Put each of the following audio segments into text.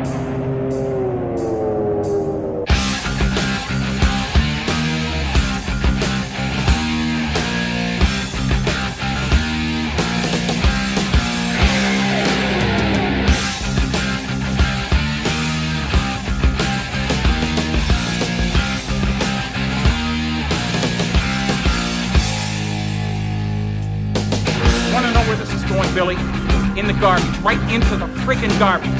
Want to know where this is going, Billy? In the garbage, right into the friggin' garbage.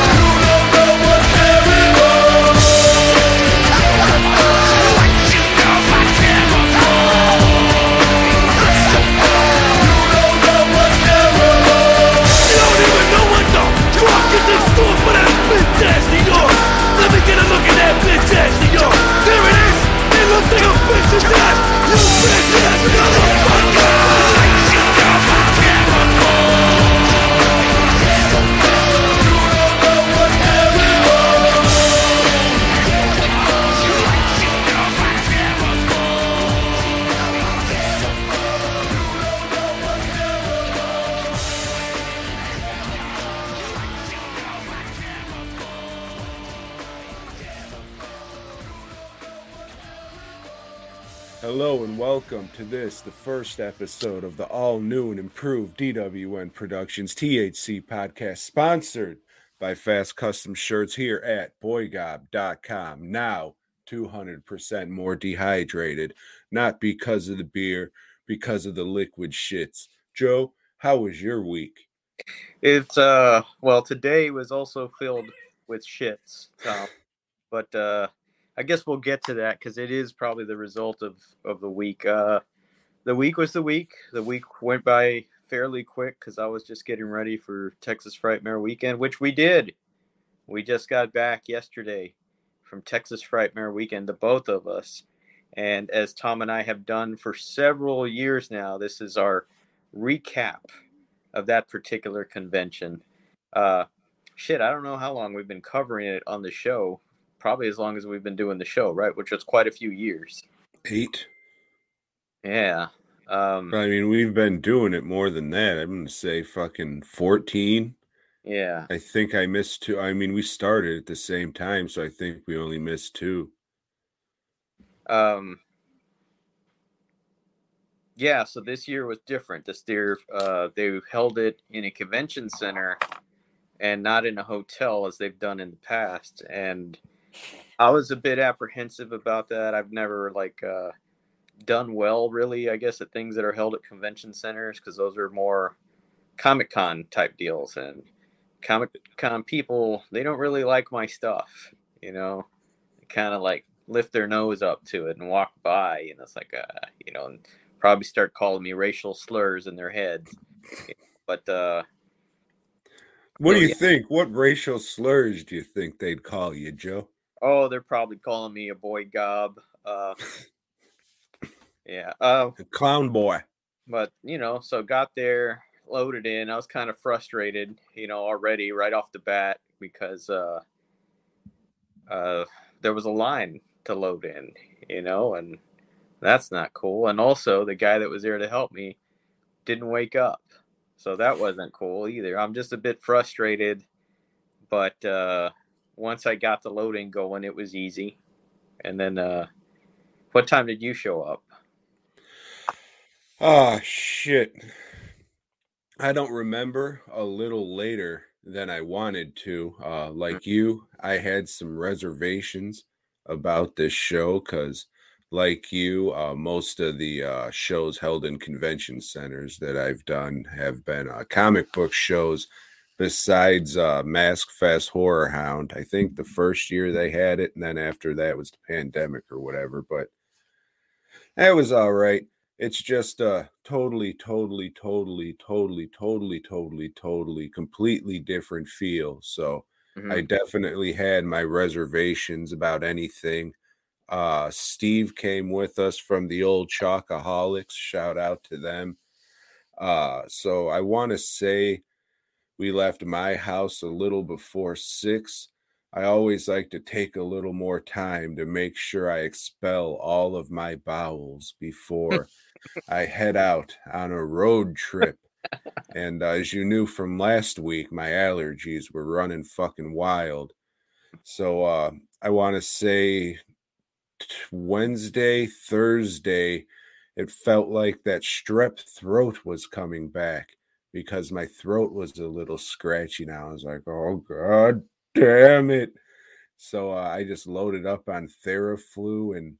a bitch's ass. You bitch ass motherfucker. To this, the first episode of the all new and improved DWN Productions THC podcast, sponsored by Fast Custom Shirts here at boygob.com. Now 200% more dehydrated, not because of the beer, because of the liquid shits. Joe, how was your week? It's uh well today was also filled with shits, Tom. But uh I guess we'll get to that because it is probably the result of of the week. Uh the week was the week. The week went by fairly quick because I was just getting ready for Texas Frightmare weekend, which we did. We just got back yesterday from Texas Frightmare weekend, the both of us. And as Tom and I have done for several years now, this is our recap of that particular convention. Uh, shit, I don't know how long we've been covering it on the show. Probably as long as we've been doing the show, right? Which was quite a few years. Eight? Yeah. Um, I mean, we've been doing it more than that. I'm going to say fucking 14. yeah. I think I missed two. I mean, we started at the same time, so I think we only missed two. Um, yeah. So this year was different. This year, uh, they held it in a convention center and not in a hotel as they've done in the past. And I was a bit apprehensive about that. I've never like uh, done well, really. I guess at things that are held at convention centers because those are more Comic Con type deals, and Comic Con people they don't really like my stuff. You know, kind of like lift their nose up to it and walk by, and it's like, uh, you know, and probably start calling me racial slurs in their heads. But uh, What do you yeah. think? What racial slurs do you think they'd call you, Joe? oh, they're probably calling me a boy gob. Uh, yeah. Uh, clown boy. but you know, so got there, loaded in. I was kind of frustrated, you know, already right off the bat because uh, uh, there was a line to load in, you know, and that's not cool. And also, the guy that was there to help me didn't wake up, so that wasn't cool either. I'm just a bit frustrated, but uh, once I got the loading going, it was easy. And then, uh, what time did you show up? Oh shit. I don't remember a little later than I wanted to. Uh like you, I had some reservations about this show cuz like you, uh most of the uh shows held in convention centers that I've done have been uh, comic book shows besides uh Mask Fest Horror Hound. I think the first year they had it and then after that was the pandemic or whatever, but that was all right it's just a totally totally totally totally totally totally totally completely different feel so Mhm. i definitely had my reservations about anything Uh, Steve came with us from the old Chalkaholics. Shout out to them. Uh, so I want to say we left my house a little before six. I always like to take a little more time to make sure I expel all of my bowels before I head out on a road trip. And uh, as you knew from last week, my allergies were running fucking wild. So uh, I want to say Wednesday, Thursday, it felt like that strep throat was coming back because my throat was a little scratchy now. I was like, oh god damn it. So uh, I just loaded up on Theraflu and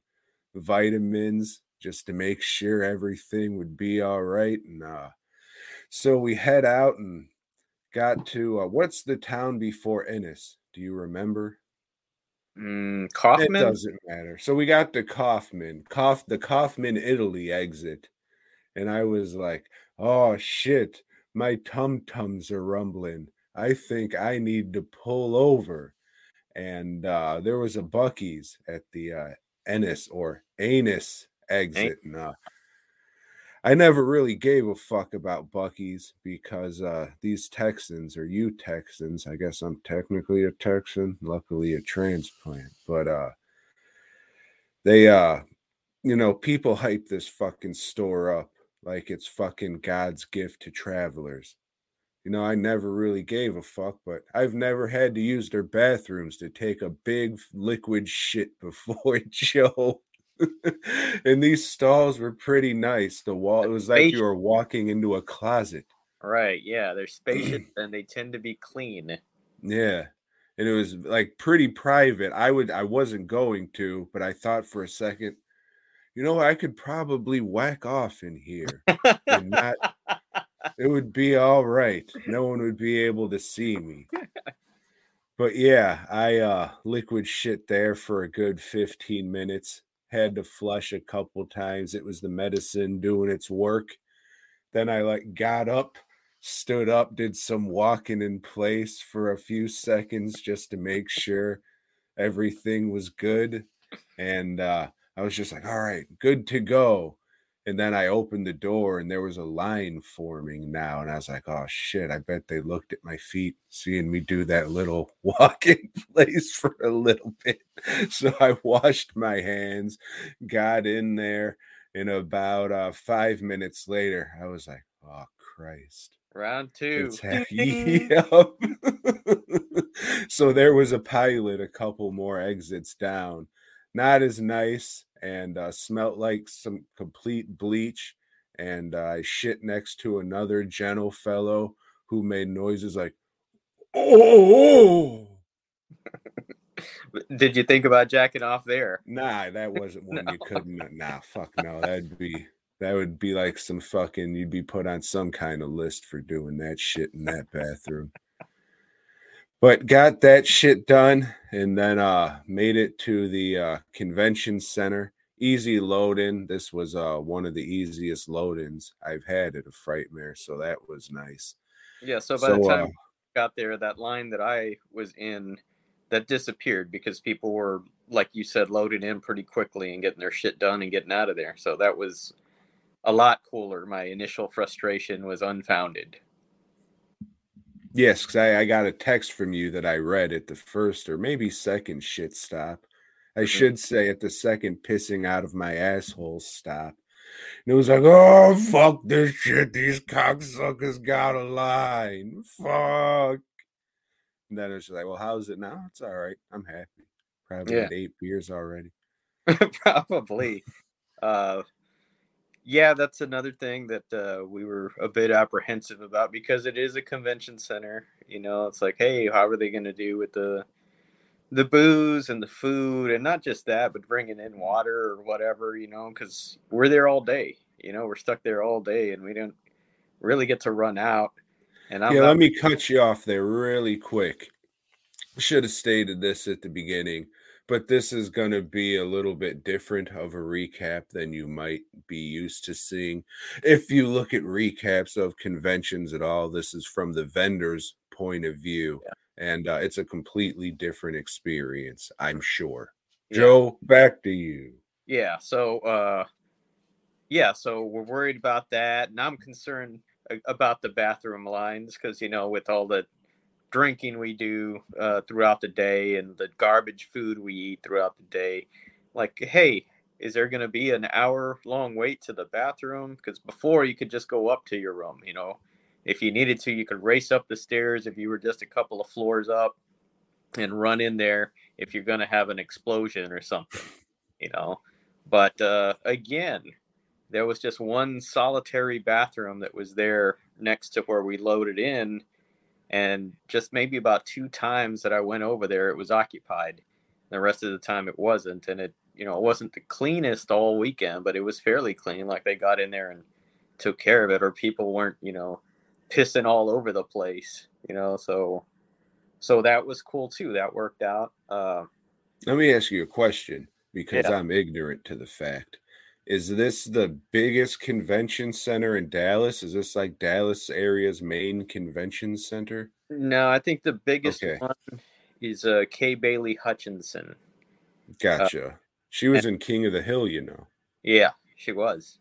vitamins just to make sure everything would be all right. And uh, so we head out and got to uh, what's the town before Ennis? Do you remember? Mm, It doesn't matter. So we got to Kaufman, Kauf, the Kaufman, Italy exit. And I was like, oh shit, my tum tums are rumbling. I think I need to pull over. And uh, there was a Buc-ee's at the uh, Ennis or Anus exit. And, uh, I never really gave a fuck about Buc-ee's because uh, these Texans or you Texans, I guess I'm technically a Texan, luckily a transplant, but uh, they, uh, you know, people hype this fucking store up like it's fucking God's gift to travelers. You know, I never really gave a fuck, but I've never had to use their bathrooms to take a big liquid shit before Joe. and these stalls were pretty nice. The wall, it was like you were walking into a closet. Right. Yeah, they're spacious and they tend to be clean. Yeah. And it was like pretty private. I would I wasn't going to, but I thought for a second, you know, I could probably whack off in here and not it would be all right. No one would be able to see me. But yeah, I uh liquid shit there for a good 15 minutes. Had to flush a couple times. It was the medicine doing its work. Then I like got up, stood up, did some walking in place for a few seconds just to make sure everything was good. And uh I was just like, all right, good to go. And then I opened the door and there was a line forming now. And I was like, oh shit, I bet they looked at my feet, seeing me do that little walk in place for a little bit. So I washed my hands, got in there, and about uh, five minutes later, I was like, oh Christ. Round two. It's ha- Yep. so there was a pilot a couple more exits down. Not as nice and uh, smelt like some complete bleach. And uh, I shit next to another gentle fellow who made noises like, oh. Did you think about jacking off there? Nah, that wasn't one you couldn't. Nah, fuck no. That'd be that would be like some fucking. You'd be put on some kind of list for doing that shit in that bathroom. But got that shit done, and then uh made it to the uh, convention center. Easy load in. This was uh one of the easiest load ins I've had at a Frightmare, so that was nice. Yeah, so by the time uh, got there, that line that I was in that disappeared because people were, like you said, loading in pretty quickly and getting their shit done and getting out of there. So that was a lot cooler. My initial frustration was unfounded. Yes, because I, I got a text from you that I read at the first or maybe second shit stop. I Mhm. should say at the second pissing out of my asshole stop. And it was like, oh, fuck this shit. These cocksuckers got a line. Fuck. And then it's like, well, how's it now? It's all right. I'm happy. Probably Yeah. had eight beers already. Probably. uh, yeah, that's another thing that uh, we were a bit apprehensive about because it is a convention center. You know, it's like, hey, how are they going to do with the the booze and the food, and not just that, but bringing in water or whatever. You know, because we're there all day. You know, we're stuck there all day, and we don't really get to run out. And I'm yeah, not- let me cut you off there really quick. Should have stated this at the beginning, but this is going to be a little bit different of a recap than you might be used to seeing. If you look at recaps of conventions at all, this is from the vendor's point of view, and uh, it's a completely different experience, I'm sure. Joe, back to you. Yeah. So, uh, yeah. So we're worried about that, and I'm concerned about the bathroom lines because you know, with all the drinking we do uh, throughout the day and the garbage food we eat throughout the day, like, hey, is there going to be an hour long wait to the bathroom? Because before you could just go up to your room, you know, if you needed to, you could race up the stairs if you were just a couple of floors up and run in there if you're going to have an explosion or something, you know. But uh, again, there was just one solitary bathroom that was there next to where we loaded in. And just maybe about two times that I went over there, it was occupied. The rest of the time, it wasn't. And it, you know, it wasn't the cleanest all weekend, but it was fairly clean. Like they got in there and took care of it, or people weren't, you know, pissing all over the place, you know. So, so that was cool too. That worked out. Uh, Let me ask you a question because Yeah. I'm ignorant to the fact. Is this the biggest convention center in Dallas? Is this like Dallas area's main convention center? no, I think the biggest Okay. one is uh, Kay Bailey Hutchinson. Gotcha. she was in King of the Hill, you know. Yeah, she was.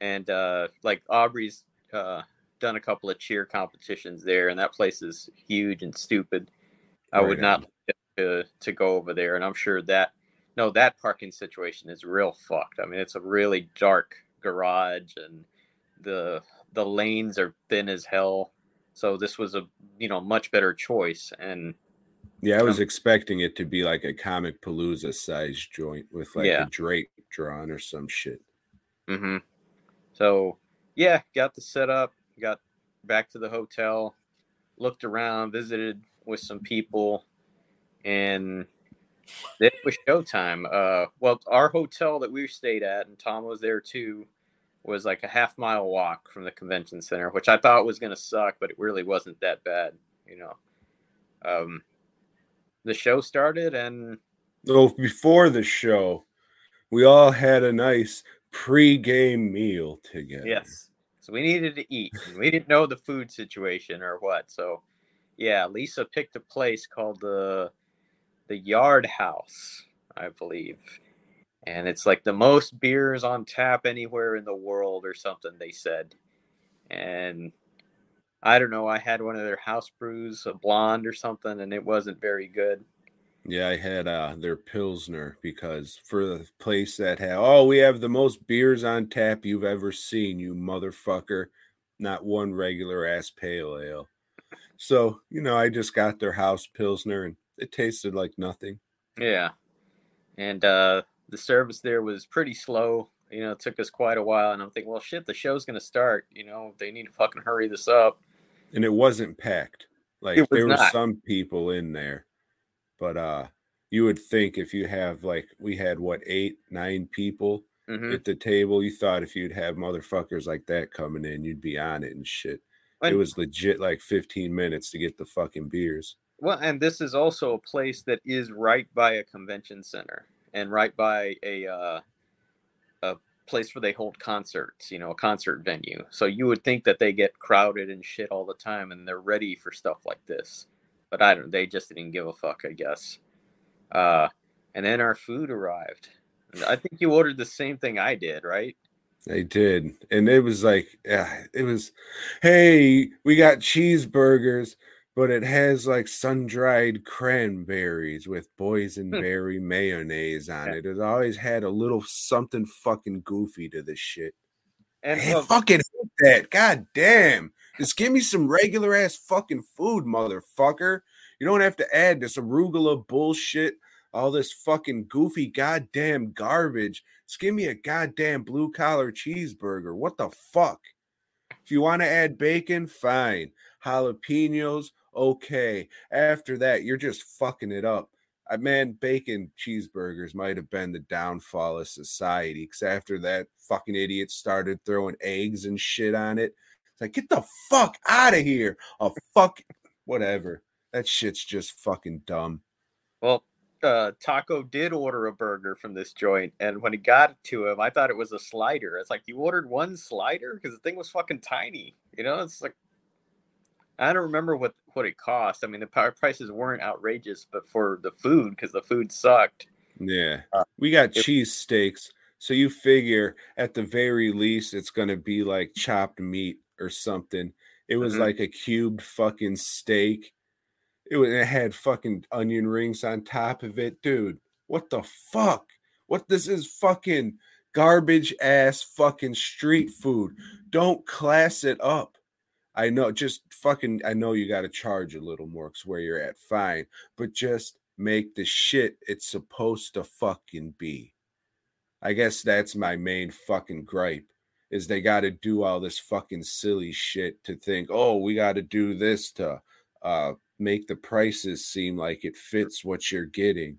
And uh like Aubrey's uh done a couple of cheer competitions there and that place is huge and stupid. I would Right not on. like to to go over there and I'm sure that no that parking situation is real fucked. I mean it's a really dark garage and the the lanes are thin as hell. So this was a you know much better choice and Yeah, I was Um, expecting it to be like a Comicpalooza size joint with like Yeah. a Drake drawn or some shit. Mm-hmm. So yeah, got the setup, got back to the hotel, looked around, visited with some people, and it was showtime. Uh, well, our hotel that we stayed at, and Tom was there too, was like a half mile walk from the convention center, which I thought was gonna suck, but it really wasn't that bad, you know. Um, the show started, and So before the show, we all had a nice pre-game meal together. Yes. So we needed to eat. and we didn't know the food situation or what. So yeah, Lisa picked a place called the the Yard House, I believe. And it's like the most beers on tap anywhere in the world or something they said. And I don't know, I had one of their house brews, a blonde or something, and it wasn't very good. Yeah, I had uh their Pilsner because for the place that had oh, we have the most beers on tap you've ever seen, you motherfucker. Not one regular ass pale ale. So, you know, I just got their house Pilsner and it tasted like nothing. Yeah. And uh the service there was pretty slow. You know, it took us quite a while and I'm thinking, well shit, the show's gonna start. You know, they need to fucking hurry this up. And it wasn't packed. Like was there were some people in there. But uh you would think if you have like we had what eight, nine people hmm at the table, you thought if you'd have motherfuckers like that coming in, you'd be on it and shit. it was legit like 15 minutes to get the fucking beers. Well, and this is also a place that is right by a convention center and right by a uh, a place where they hold concerts. You know, a concert venue. So you would think that they get crowded and shit all the time, and they're ready for stuff like this. But I don't. They just didn't give a fuck, I guess. Uh, and then our food arrived. I think you ordered the same thing I did, right? They did. And it was like, yeah, it was, hey, we got cheeseburgers, but it has like sun dried cranberries with boysenberry mayonnaise on Hmm. It. It always had a little something fucking goofy to this shit. And well, fucking hate that. God damn. Just give me some regular ass fucking food, motherfucker. You don't have to add this arugula bullshit, all this fucking goofy goddamn garbage. Just give me a goddamn blue collar cheeseburger. What the fuck? If you want to add bacon, fine. Jalapenos, okay. After that, you're just fucking it up. I man, bacon cheeseburgers might have been the downfall of society. Because after that, fucking idiot started throwing eggs and shit on it. It's like, get the fuck out of here. Oh fuck, whatever. That shit's just fucking dumb. Well, uh, Taco did order a burger from this joint, and when he got it to him, I thought it was a slider. It's like you ordered one slider because the thing was fucking tiny. You know, it's like I don't remember what what it cost. I mean, the power prices weren't outrageous, but for the food, because the food sucked. Yeah. Uh, we got it- cheese steaks. So you figure at the very least it's gonna be like chopped meat or something. It was Mhm. like a cubed fucking steak. It, was, it had fucking onion rings on top of it, dude. What the fuck? What this is fucking garbage ass fucking street food. Don't class it up. I know, just fucking. I know you got to charge a little more because where you're at, fine. But just make the shit it's supposed to fucking be. I guess that's my main fucking gripe is they got to do all this fucking silly shit to think, oh, we got to do this to uh, make the prices seem like it fits what you're getting.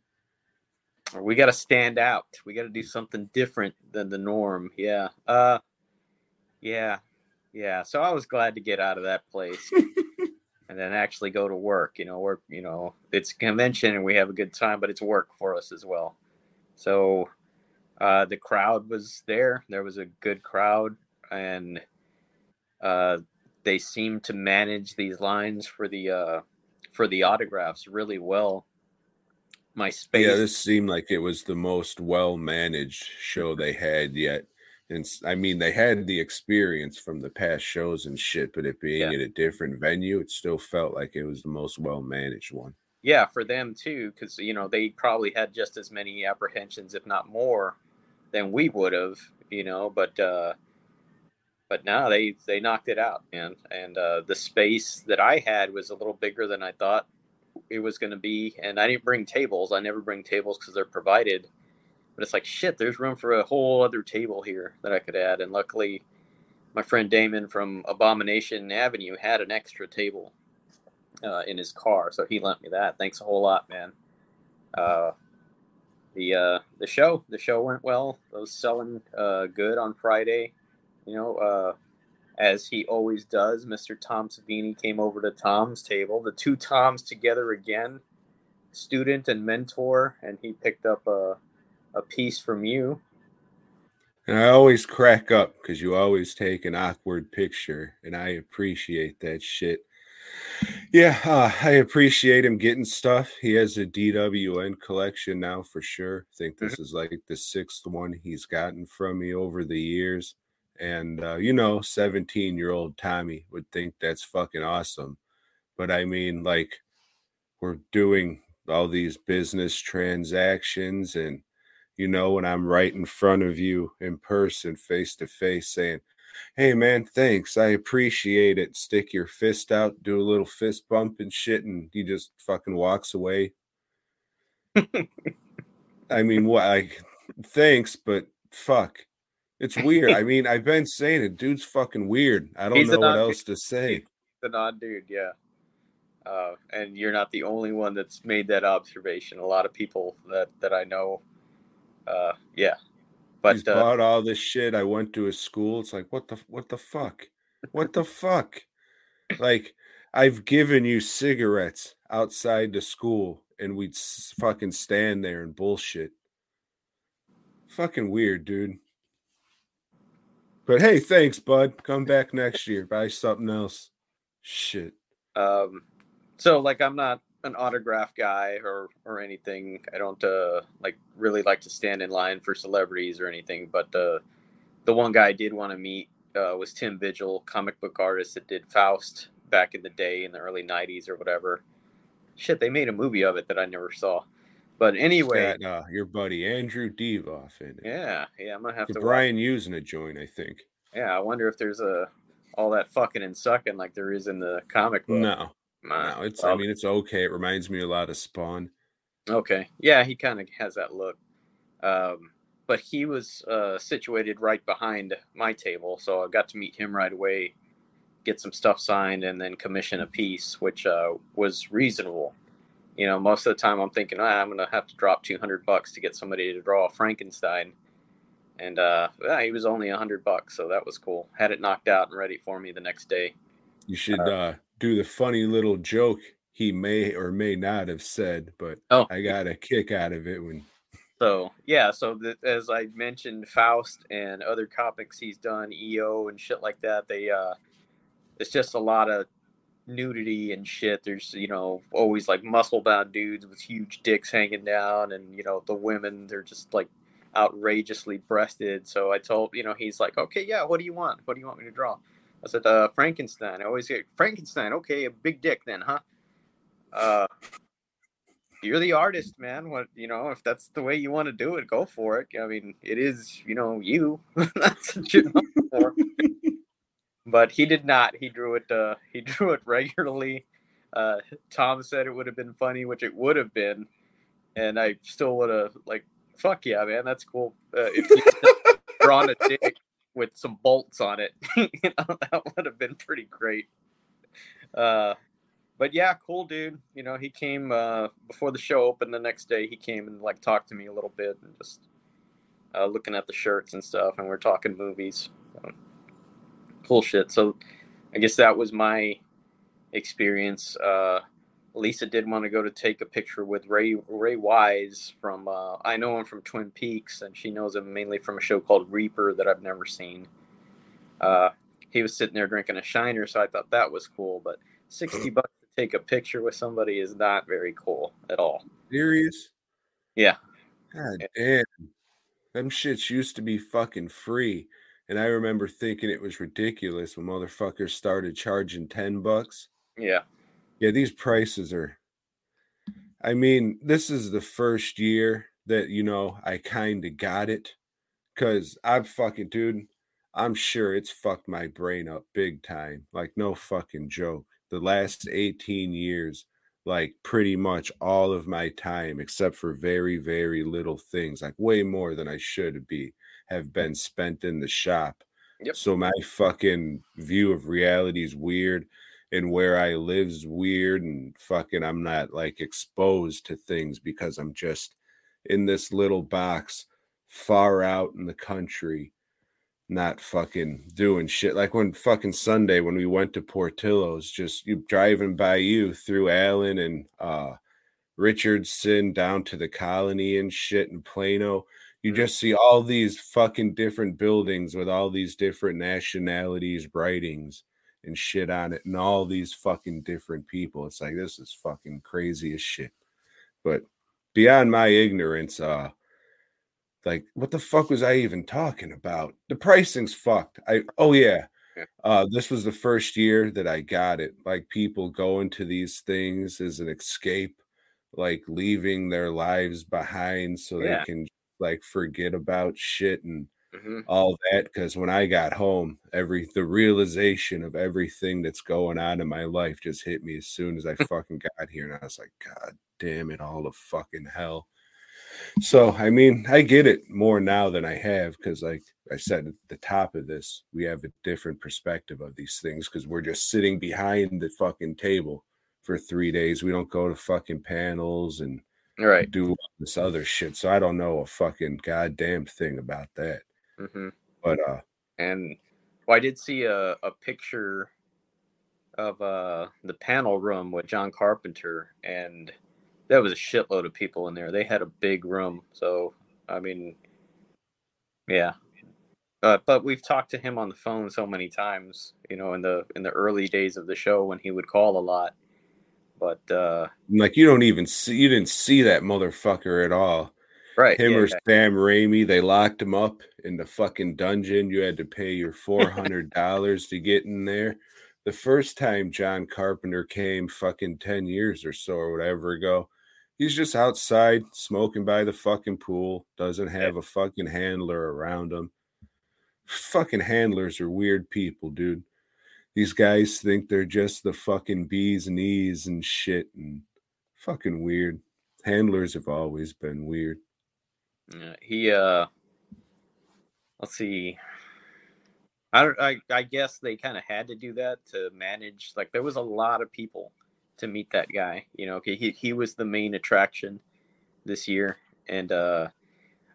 We got to stand out. We got to do something different than the norm. Yeah. Uh, yeah, yeah. So I was glad to get out of that place and then actually go to work. You know, work. You know, it's a convention and we have a good time, but it's work for us as well. So uh, the crowd was there. There was a good crowd, and uh, they seemed to manage these lines for the uh, for the autographs really well. My space. Yeah, this seemed like it was the most well managed show they had yet. And I mean, they had the experience from the past shows and shit, but it being Yeah. at a different venue, it still felt like it was the most well managed one. yeah for them too because you know they probably had just as many apprehensions if not more than we would have you know but uh but now they they knocked it out man and uh the space that i had was a little bigger than i thought it was going to be and i didn't bring tables i never bring tables because they're provided but it's like shit there's room for a whole other table here that i could add and luckily my friend damon from abomination avenue had an extra table uh, in his car, so he lent me that. Thanks a whole lot, man. Uh, the uh, the show the show went well. It was selling uh, good on Friday. You know, uh, as he always does. Mr. Tom Savini came over to Tom's table. The two Toms together again, student and mentor, and he picked up a a piece from you. And I always crack up because you always take an awkward picture, and I appreciate that shit. Yeah, uh, I appreciate him getting stuff. He has a DWN collection now for sure. I think this is like the sixth one he's gotten from me over the years. And, uh, you know, 17 year old Tommy would think that's fucking awesome. But I mean, like, we're doing all these business transactions and you know, when I'm right in front of you in person, face to face, saying, Hey, man, thanks. I appreciate it. Stick your fist out, do a little fist bump and shit, and he just fucking walks away. I mean, what? I thanks, but fuck. It's weird. I mean, I've been saying it. Dude's fucking weird. I don't He's know what else to say. an odd dude, yeah. Uh, and you're not the only one that's made that observation. A lot of people that that I know, uh, yeah. He's But uh, bought all this shit. I went to his school. It's like, what the what the fuck? What the fuck? Like, I've given you cigarettes outside the school, and we'd s- fucking stand there and bullshit. Fucking weird, dude. But hey, thanks, bud. Come back next year. Buy something else. Shit. um, so like I'm not an autograph guy or or anything. I don't uh like really like to stand in line for celebrities or anything. But uh, the one guy I did want to meet uh, was Tim Vigil, comic book artist that did Faust back in the day in the early '90s or whatever. Shit, they made a movie of it that I never saw. But anyway, uh, your buddy Andrew Divoff in it. yeah, yeah, I'm gonna have to. Brian Yuzna joint, I think. Yeah, I wonder if there's a all that fucking and sucking like there is in the comic book. No, Nah, no, it's. well, I mean, it's okay. It reminds me a lot of Spawn. okay. Yeah, he kind of has that look. Um, but he was uh, situated right behind my table, so I got to meet him right away, get some stuff signed, and then commission a piece, which uh, was reasonable. You know, most of the time I'm thinking, ah, I'm gonna have to drop 200 bucks to get somebody to draw a Frankenstein, and uh, yeah, he was only 100 bucks, so that was cool. Had it knocked out and ready for me the next day. You should uh, do the funny little joke he may or may not have said, but Oh, I got a kick out of it when So yeah, so the, as I mentioned, Faust and other comics he's done, EO and shit like that. They uh, it's just a lot of nudity and shit. There's you know always like muscle bound dudes with huge dicks hanging down, and you know the women they're just like outrageously breasted. So I told you know he's like, okay, yeah, what do you want? What do you want me to draw? I said uh, Frankenstein. I always get Frankenstein. Okay, a big dick then, huh? Uh, you're the artist, man. What you know, if that's the way you want to do it, go for it. I mean, it is you know you. that's what you're for. but he did not. He drew it. Uh, he drew it regularly. Uh, Tom said it would have been funny, which it would have been, and I still would have like, fuck yeah, man, that's cool. Uh, if he drawn a dick with some bolts on it, you know, that would have been pretty great. Uh, but yeah, cool dude. You know, he came uh, before the show opened the next day. He came and like talked to me a little bit and just uh, looking at the shirts and stuff, and we're talking movies. So, cool shit. So I guess that was my experience. Uh, Lisa did want to go to take a picture with Ray Ray Wise from uh, I know him from Twin Peaks, and she knows him mainly from a show called Reaper that I've never seen. Uh, he was sitting there drinking a Shiner, so I thought that was cool. But sixty bucks to take a picture with somebody is not very cool at all. Serious? Yeah, God damn. Them shits used to be fucking free. And I remember thinking it was ridiculous when motherfuckers started charging 10 bucks. yeah, Yeah, these prices are. I mean, this is the first year that, you know, I kind of got it. Cause I'm fucking, dude, I'm sure it's fucked my brain up big time. Like, no fucking joke. The last 18 years, like, pretty much all of my time, except for very, very little things, like, way more than I should be, have been spent in the shop. Yep. So my fucking view of reality is weird and where I live's weird and fucking I'm not like exposed to things because I'm just in this little box far out in the country not fucking doing shit. Like when fucking Sunday when we went to Portillo's just you driving by you through Allen and uh Richardson down to the colony and shit in Plano you just see all these fucking different buildings with all these different nationalities writings and shit on it and all these fucking different people it's like this is fucking crazy as shit. But beyond my ignorance uh like what the fuck was i even talking about? The pricing's fucked. I oh yeah. Uh this was the first year that i got it. Like people going to these things as an escape like leaving their lives behind so Yeah. they can like forget about shit and hmm all that because when I got home, every the realization of everything that's going on in my life just hit me as soon as I fucking got here, and I was like, God damn it, all the fucking hell. So I mean, I get it more now than I have because, like I said at the top of this, we have a different perspective of these things because we're just sitting behind the fucking table for three days. We don't go to fucking panels and right. do all this other shit. So I don't know a fucking goddamn thing about that. Hmm But uh And well, I did see a, a picture of uh, the panel room with John Carpenter, and there was a shitload of people in there. They had a big room, so I mean, yeah. Uh, but we've talked to him on the phone so many times, you know, in the in the early days of the show when he would call a lot. But uh, like you don't even see you didn't see that motherfucker at all. Right, Him yeah, or Sam Raimi, they locked him up in the fucking dungeon. You had to pay your four hundred dollars to get in there. The first time John Carpenter came, fucking ten years or so or whatever ago, he's just outside smoking by the fucking pool. Doesn't have a fucking handler around him. Fucking handlers are weird people, dude. These guys think they're just the fucking bees and knees and shit and fucking weird. Handlers have always been weird. Yeah, he uh let's see. I don't I, I guess they kind of had to do that to manage like there was a lot of people to meet that guy, you know, he he, was the main attraction this year and uh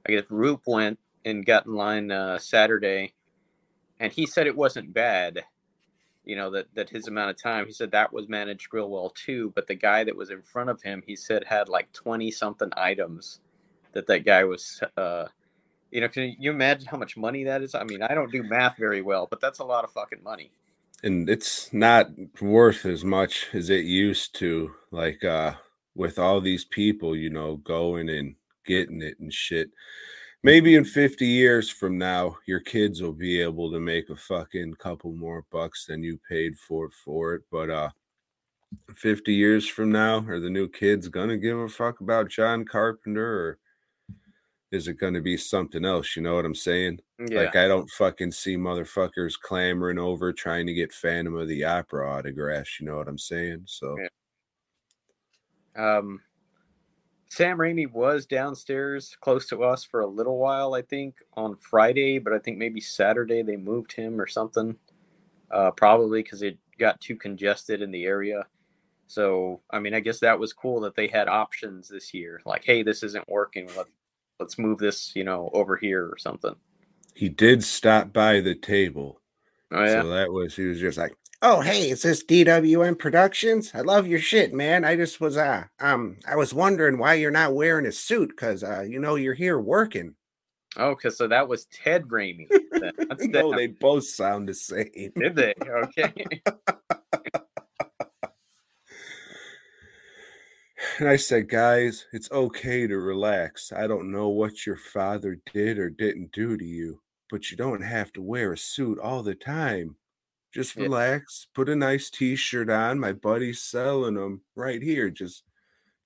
I guess Roop went and got in line uh Saturday and he said it wasn't bad. You know that that his amount of time. He said that was managed real well too. But the guy that was in front of him, he said had like twenty something items that that guy was uh you know can you imagine how much money that is? I mean i don't do math very well but that's a lot of fucking money. And it's not worth as much as it used to like uh with all these people you know going and getting it and shit. Maybe in 50 years from now your kids will be able to make a fucking couple more bucks than you paid for for it but uh 50 years from now are the new kids gonna give a fuck about john carpenter or is it going to be something else? You know what I'm saying? Yeah. Like I don't fucking see motherfuckers clamoring over trying to get Phantom of the Opera autographs. You know what I'm saying? So Yeah. Um, Sam Raimi was downstairs close to us for a little while, I think, on Friday, but I think maybe Saturday they moved him or something. Uh, probably because it got too congested in the area. So, I mean, I guess that was cool that they had options this year. Like, hey, this isn't working. Let, let's move this, you know, over here or something. he did stop by the table. Oh, yeah. So that was he was just like, "Oh, hey, is this DWN Productions? I love your shit, man. I just was uh um I was wondering why you're not wearing a suit cuz uh you know you're here working." Oh, okay. So that was Ted Raimi. No, they both sound the same. Did they? Okay. And I said, guys, it's okay to relax. I don't know what your father did or didn't do to you, but you don't have to wear a suit all the time. Just relax, put a nice t shirt on. My buddy's selling them right here. Just,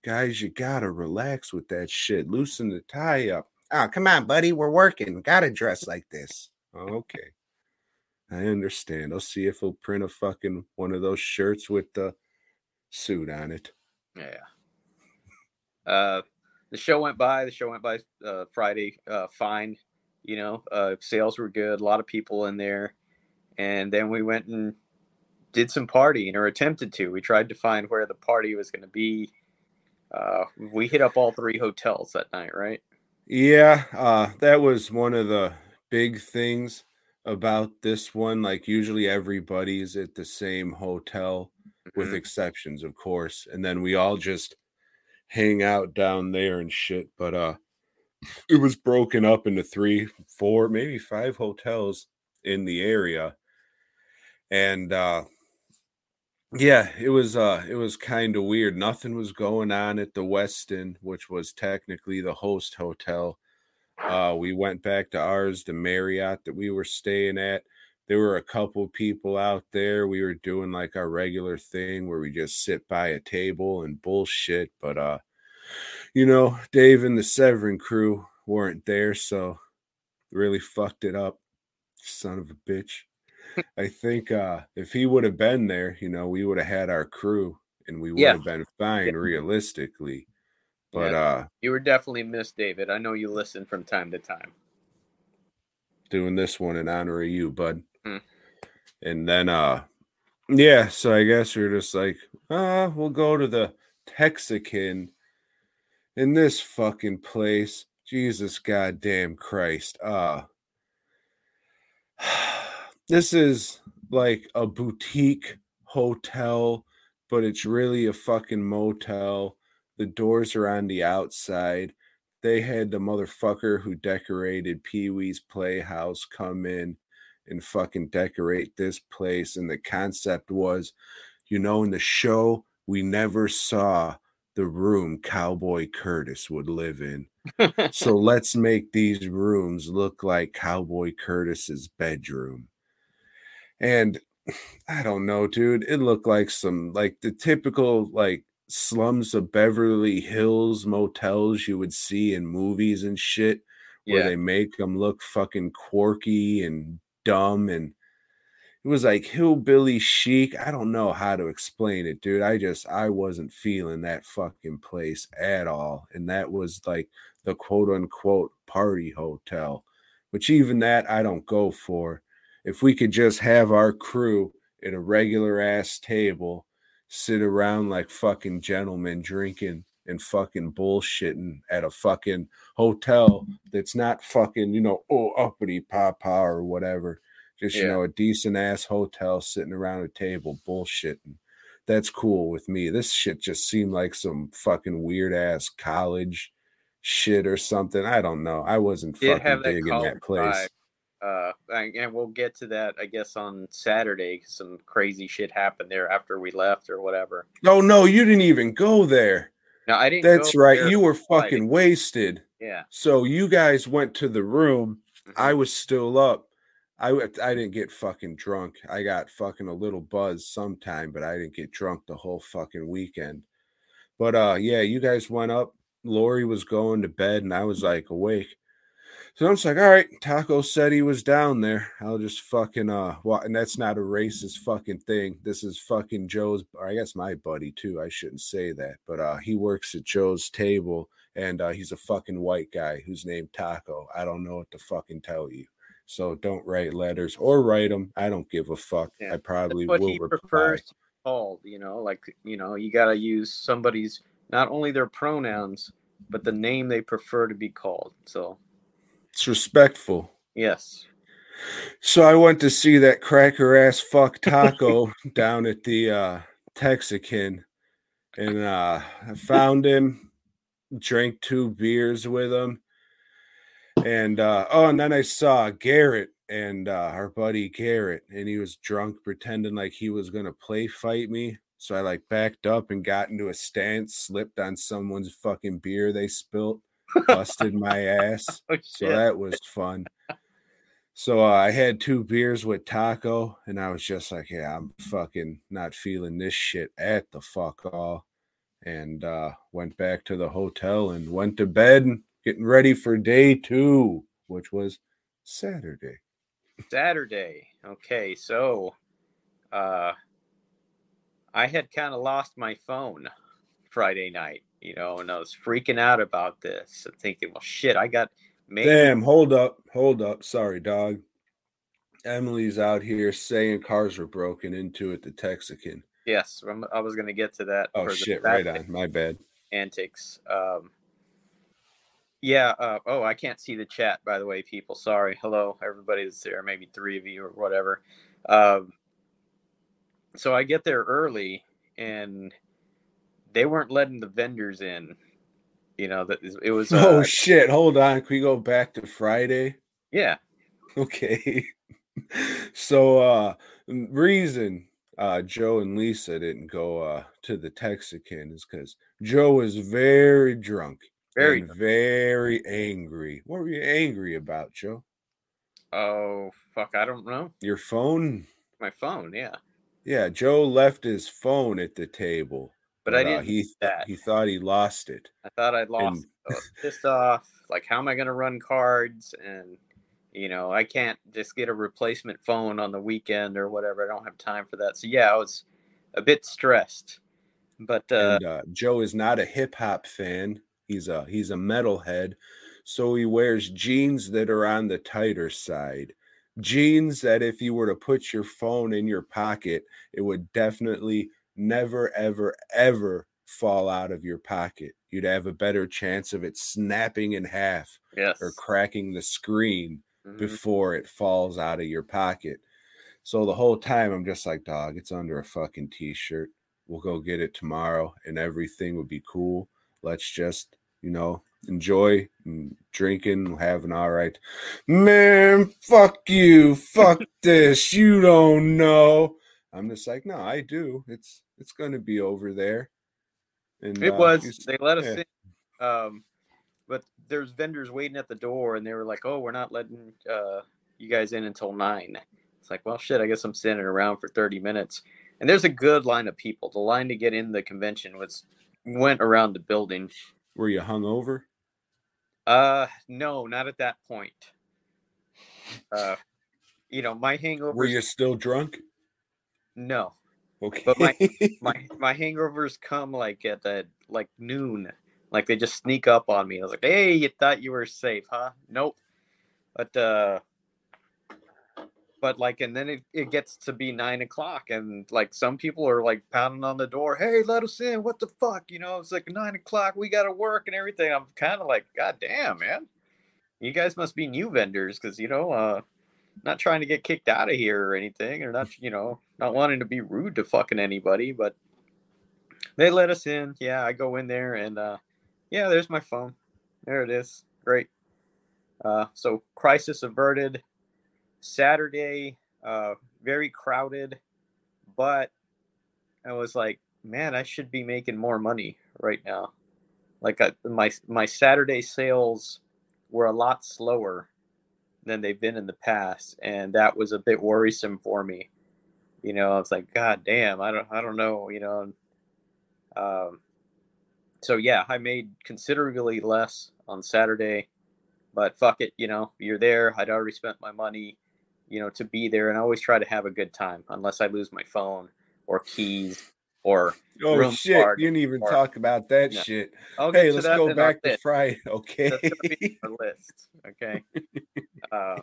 guys, you gotta relax with that shit. Loosen the tie up. Oh, come on, buddy. We're working. Gotta dress like this. Okay. I understand. I'll see if he'll print a fucking one of those shirts with the suit on it. Yeah. Uh, the show went by. The show went by uh, Friday uh, fine. You know, uh, sales were good. A lot of people in there, and then we went and did some partying or attempted to. We tried to find where the party was going to be. Uh, we hit up all three hotels that night, right? Yeah, uh, that was one of the big things about this one. Like, usually everybody's at the same hotel, with Mhm. exceptions, of course. And then we all just hang out down there and shit. But uh, it was broken up into three, four, maybe five hotels in the area. And uh, yeah, it was uh it was kind of weird. Nothing was going on at the Westin, which was technically the host hotel. Uh we went back to ours, the Marriott that we were staying at. There were a couple people out there. We were doing like our regular thing where we just sit by a table and bullshit, but uh you know, Dave and the Severin crew weren't there, so really fucked it up. Son of a bitch. I think uh if he would have been there, you know, we would have had our crew and we would Yeah. have been fine realistically. But Yeah. uh You were definitely missed, David. I know you listen from time to time. doing this one in honor of you, bud. Hmm. And then uh yeah, so I guess we're just like, uh, we'll go to the Texican in this fucking place. Jesus goddamn Christ. Uh this is like a boutique hotel, but it's really a fucking motel. The doors are on the outside. They had the motherfucker who decorated Pee Wee's Playhouse come in and fucking decorate this place. And the concept was, you know, in the show, we never saw the room Cowboy Curtis would live in. so let's make these rooms look like Cowboy Curtis's bedroom. And I don't know, dude. It looked like some like the typical like slums of Beverly Hills motels you would see in movies and shit where Yeah. they make them look fucking quirky and dumb and it was like hillbilly chic. I don't know how to explain it, dude. I just I wasn't feeling that fucking place at all. And that was like the quote unquote party hotel, which even that I don't go for. If we could just have our crew at a regular ass table, sit around like fucking gentlemen drinking and fucking bullshitting at a fucking hotel that's not fucking, you know, oh uppity papa or whatever. Just, you know, a decent ass hotel sitting around a table bullshitting. That's cool with me. This shit just seemed like some fucking weird ass college shit or something. I don't know. I wasn't Did fucking have that digging that place. vibe. Uh, and we'll get to that, I guess, on Saturday. Some crazy shit happened there after we left or whatever. Oh no, you didn't even go there. No, I didn't. That's right. You were fucking wasted. Yeah. So you guys went to the room. Mhm. I was still up. I I didn't get fucking drunk. I got fucking a little buzz sometime, but I didn't get drunk the whole fucking weekend. But uh yeah, you guys went up. Lori was going to bed and I was like awake. So I'm just like, all right, Taco said he was down there. I'll just fucking uh well, and that's not a racist fucking thing. This is fucking Joe's or I guess my buddy too. I shouldn't say that, but uh he works at Joe's table and uh he's a fucking white guy who's named Taco. I don't know what to fucking tell you. So don't write letters or write them. I don't give a fuck. Yeah, I probably will he reply. prefers to be called. You know, like you know, you gotta use somebody's not only their pronouns but the name they prefer to be called. So It's respectful. yes. So I went to see that cracker ass fuck taco down at the uh Texican and uh I found him, drank two beers with him. And uh oh, and then I saw Garrett and uh our buddy Garrett, and he was drunk pretending like he was gonna play fight me. So I like backed up and got into a stance, slipped on someone's fucking beer they spilt, busted my ass. Oh, So that was fun. So uh, I had two beers with Taco, and I was just like, "Yeah, I'm fucking not feeling this shit at the fuck all." And uh, went back to the hotel and went to bed, getting ready for day two, which was Saturday. Saturday. Okay, so uh I had kind of lost my phone Friday night, you know, and I was freaking out about this and thinking, well shit, I got maybe Damn, hold up, hold up. Sorry, dog. Emily's out here saying cars were broken into at the Texican. yes, I was going to get to that Oh for the shit, right on. My bad. antics. Um yeah, uh, oh, I can't see the chat by the way, people. Sorry. Hello, everybody that's there, maybe 3 of you or whatever. Um so I get there early and they weren't letting the vendors in. You know, that it was uh, Oh shit, hold on. Can we go back to Friday? yeah. Okay. so uh reason uh Joe and Lisa didn't go uh to the Texican is because Joe was very drunk. Very and very angry. What were you angry about, Joe? Oh fuck, I don't know. Your phone? My phone, yeah. Yeah, Joe left his phone at the table. But I uh, didn't he see that. he thought he lost it. I thought I'd lost And- I was pissed off. Like how am I gonna run cards and you know, I can't just get a replacement phone on the weekend or whatever. I don't have time for that. So yeah, I was a bit stressed. But uh and uh, Joe is not a hip hop fan. He's a he's a metalhead, so he wears jeans that are on the tighter side. Jeans that if you were to put your phone in your pocket, it would definitely never ever ever fall out of your pocket. You'd have a better chance of it snapping in half yes. or cracking the screen Mhm. before it falls out of your pocket. So the whole time I'm just like, dog, it's under a fucking t-shirt. We'll go get it tomorrow and everything would be cool. Let's just, you know, enjoy drinking, having all right. Man, fuck you. Fuck this. You don't know. I'm just like, no, I do. It's it's gonna be over there. And It uh, was. They let us yeah. in. Um, but there's vendors waiting at the door, and they were like, "Oh, we're not letting uh, you guys in until 9. It's like, well, shit. I guess I'm standing around for 30 minutes. And there's a good line of people. The line to get in the convention was went around the building. were you hung over? Uh, no, not at that point. Uh, you know, my hangover. Were you still drunk? No, Okay. But my- my my hangovers come like at the like noon. Like they just sneak up on me. I was like hey you thought you were safe huh? Nope. But uh but like and then it, it gets to be nine o'clock and like some people are like pounding on the door hey let us in. What the fuck? You know it's like nine o'clock. We gotta work and everything. I'm kind of like god damn man. You guys must be new vendors because you know uh not trying to get kicked out of here or anything or not you know not wanting to be rude to fucking anybody but they let us in. Yeah i go in there and uh yeah there's my phone. There it is. Great. Uh so crisis averted. Saturday, uh, very crowded, but I was like, man, I should be making more money right now. Like I, my my Saturday sales were a lot slower than they've been in the past, and that was a bit worrisome for me. You know, I was like, God damn, I don't, I don't know, you know. Um, so yeah, I made considerably less on Saturday, but fuck it, you know, you're there. I'd already spent my money, you know, to be there, and I always try to have a good time, unless I lose my phone or keys or Oh shit! You didn't even or- talk about that No. shit. I'll Hey, let's that go back to. Friday. Okay. List. Okay. uh,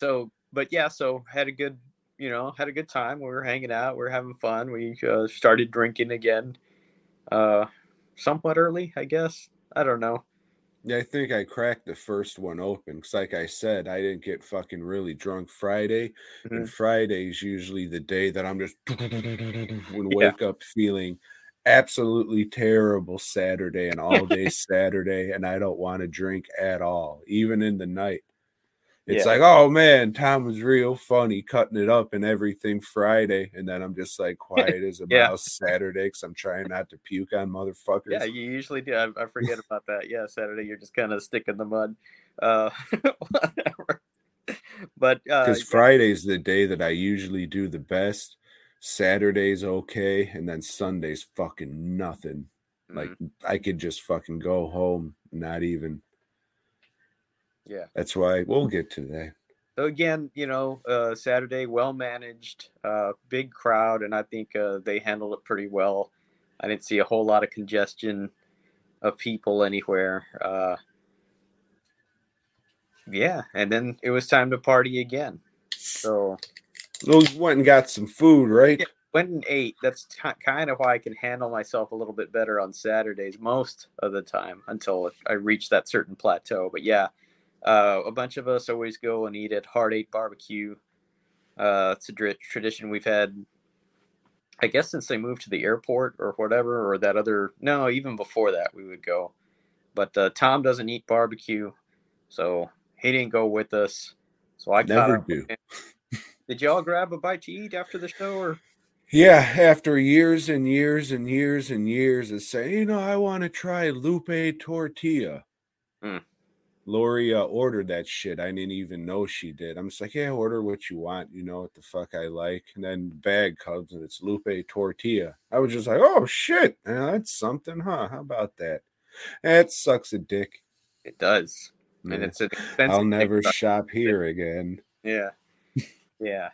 so, but yeah, so had a good, you know, had a good time. We were hanging out. We were having fun. We uh, started drinking again, uh, somewhat early, I guess. I don't know. Yeah, I think I cracked the first one open because, like I said, I didn't get fucking really drunk Friday, Mm-hmm. and Friday's usually the day that I'm just Yeah. wake up feeling absolutely terrible Saturday and all day Saturday, and I don't want to drink at all, even in the night. It's Yeah. like, oh man, Tom was real funny cutting it up and everything Friday, and then I'm just like quiet as a Yeah. mouse Saturday because I'm trying not to puke on motherfuckers. Yeah, you usually do. I, I forget about that. Yeah, Saturday you're just kind of stick in the mud. Uh, whatever. But uh, because Friday's the day that I usually do the best. Saturday's okay, and then Sunday's fucking nothing. Like mm, I could just fucking go home, not even. Yeah. That's why we'll get to that. So again, you know, uh, Saturday, well managed, uh, big crowd, and I think uh, they handled it pretty well. I didn't see a whole lot of congestion of people anywhere. Uh, yeah, and then it was time to party again. So We went and got some food, right? Yeah. went and ate. That's t- kind of why I can handle myself a little bit better on Saturdays most of the time until I reach that certain plateau. But yeah, uh, a bunch of us always go and eat at Hard Eight Barbecue. Uh, it's a dr- tradition we've had, I guess, since they moved to the airport or whatever, or that other. No, even before that, we would go. But uh, Tom doesn't eat barbecue, so he didn't go with us. So I Never do. Did y'all grab a bite to eat after the show, or Yeah, after years and years and years and years of saying, you know, I want to try Lupe tortilla. Mm. Lori uh, ordered that shit. I didn't even know she did. I'm just like, yeah, order what you want. You know what the fuck I like. And then the bag comes and it's Lupe tortilla. I was just like, oh shit, yeah, that's something, huh? How about that? That sucks a dick. it does? And it's an. I'll never shop here again. Yeah. yeah.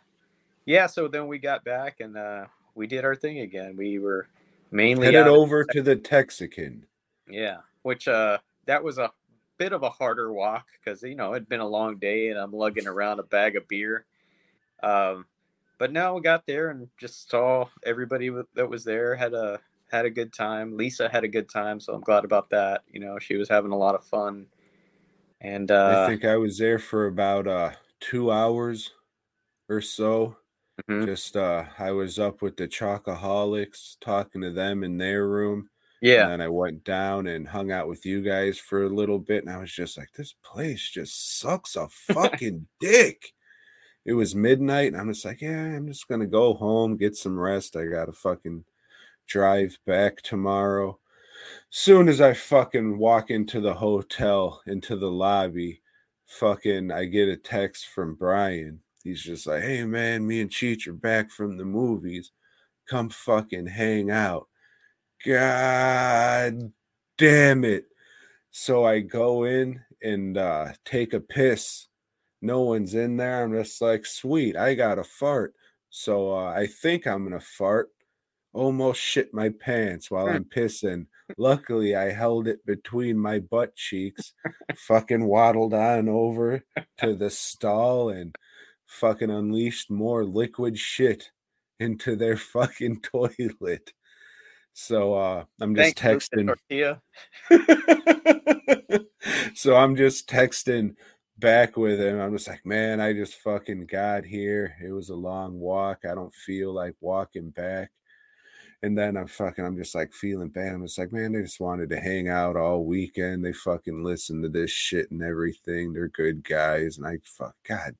Yeah. So then we got back and uh, we did our thing again. We were mainly Headed over to the Texican. Yeah. Which uh, that was a bit of a harder walk because you know it'd been a long day and I'm lugging around a bag of beer. Um, but now we got there and just saw everybody that was there had a had a good time. Lisa had a good time, so I'm glad about that. You know, she was having a lot of fun. And uh, I think I was there for about uh two hours or so. mhm. Just uh I was up with the Chocoholics talking to them in their room. Yeah, And then I went down and hung out with you guys for a little bit. And I was just like, this place just sucks a fucking dick. It was midnight, and I'm just like, yeah, I'm just gonna go home, get some rest. I gotta fucking drive back tomorrow. Soon as I fucking walk into the hotel, into the lobby, fucking I get a text from Brian. He's just like, hey man, me and Cheech are back from the movies. Come fucking hang out. God damn it. So I go in and uh, take a piss. No one's in there. I'm just like, sweet, I got a fart. So uh, I think I'm going to fart. Almost shit my pants while I'm pissing. Luckily, I held it between my butt cheeks, fucking waddled on over to the stall and fucking unleashed more liquid shit into their fucking toilet. So uh I'm just Thanks, texting so I'm just texting back with him. I'm just like, man, I just fucking got here. It was a long walk. I don't feel like walking back. And then I'm fucking, I'm just like feeling bad. I'm just like, man, they just wanted to hang out all weekend. They fucking listen to this shit and everything. They're good guys. And I fuck, God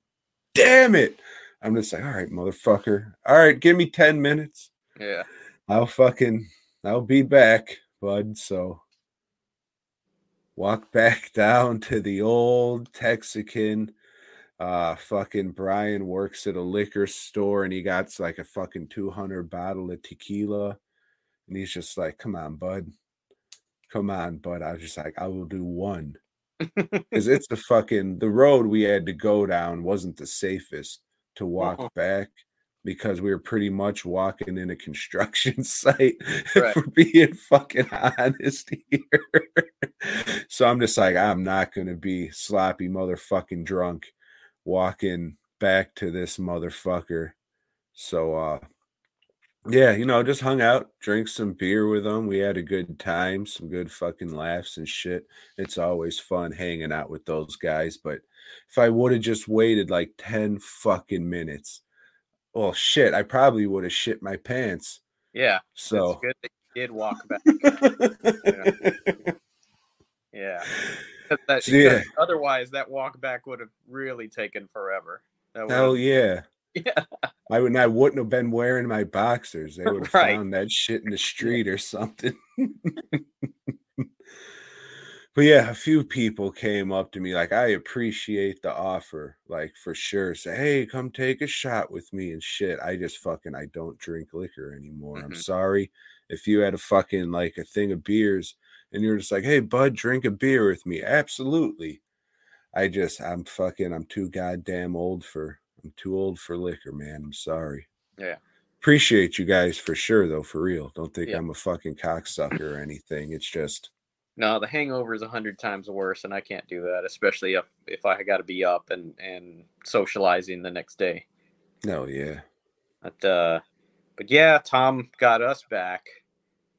damn it. I'm just like, all right, motherfucker. All right, give me 10 minutes. Yeah. I'll fucking, I'll be back, bud. So walk back down to the old Texican. Uh, fucking Brian works at a liquor store and he got like a fucking 200 bottle of tequila. And he's just like, come on, bud. Come on, bud. I was just like, I will do one. Because it's the fucking, the road we had to go down wasn't the safest to walk Uh-uh. back because we were pretty much walking in a construction site Right. for being fucking honest here. so I'm just like, I'm not gonna be sloppy motherfucking drunk walking back to this motherfucker. So uh yeah, you know, just hung out, drank some beer with them. We had a good time, some good fucking laughs and shit. It's always fun hanging out with those guys. But if I would have just waited like 10 fucking minutes, well, shit, I probably would have shit my pants. Yeah. So, It's good that you did walk back. Yeah. 'Cause that- Yeah. Otherwise, that walk back would have really taken forever. That hell yeah. Yeah. I would I wouldn't have been wearing my boxers. They would have Right. found that shit in the street or something. But yeah, a few people came up to me like, I appreciate the offer, like for sure. Say, hey, come take a shot with me and shit. I just fucking I don't drink liquor anymore. I'm Mhm. sorry. If you had a fucking like a thing of beers and you're just like, hey, bud, drink a beer with me. Absolutely. I just I'm fucking I'm too goddamn old for I'm too old for liquor, man. I'm sorry. Yeah. Appreciate you guys for sure though, for real. Don't think Yeah. I'm a fucking cocksucker or anything. It's just No, the hangover is a hundred times worse, and I can't do that, especially if if I got to be up and and socializing the next day. no, yeah. But uh, but yeah, Tom got us back.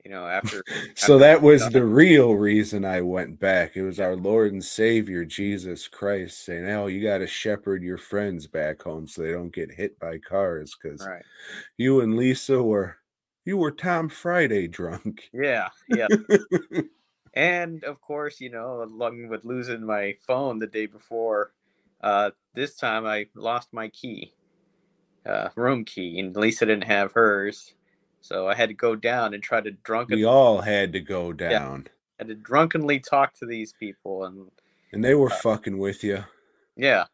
You know, after So after that was got- the real reason I went back. It was our Lord and Savior Jesus Christ saying, "Oh, you got to shepherd your friends back home so they don't get hit by cars because right. you and Lisa were you were Tom Friday drunk." Yeah, yeah. and of course, you know, along with losing my phone the day before, uh, this time I lost my key, uh, room key, and Lisa didn't have hers, so I had to go down and try to drunken, we all had to go down, had to drunkenly talk to these people, and and they were Uh, fucking with you. yeah,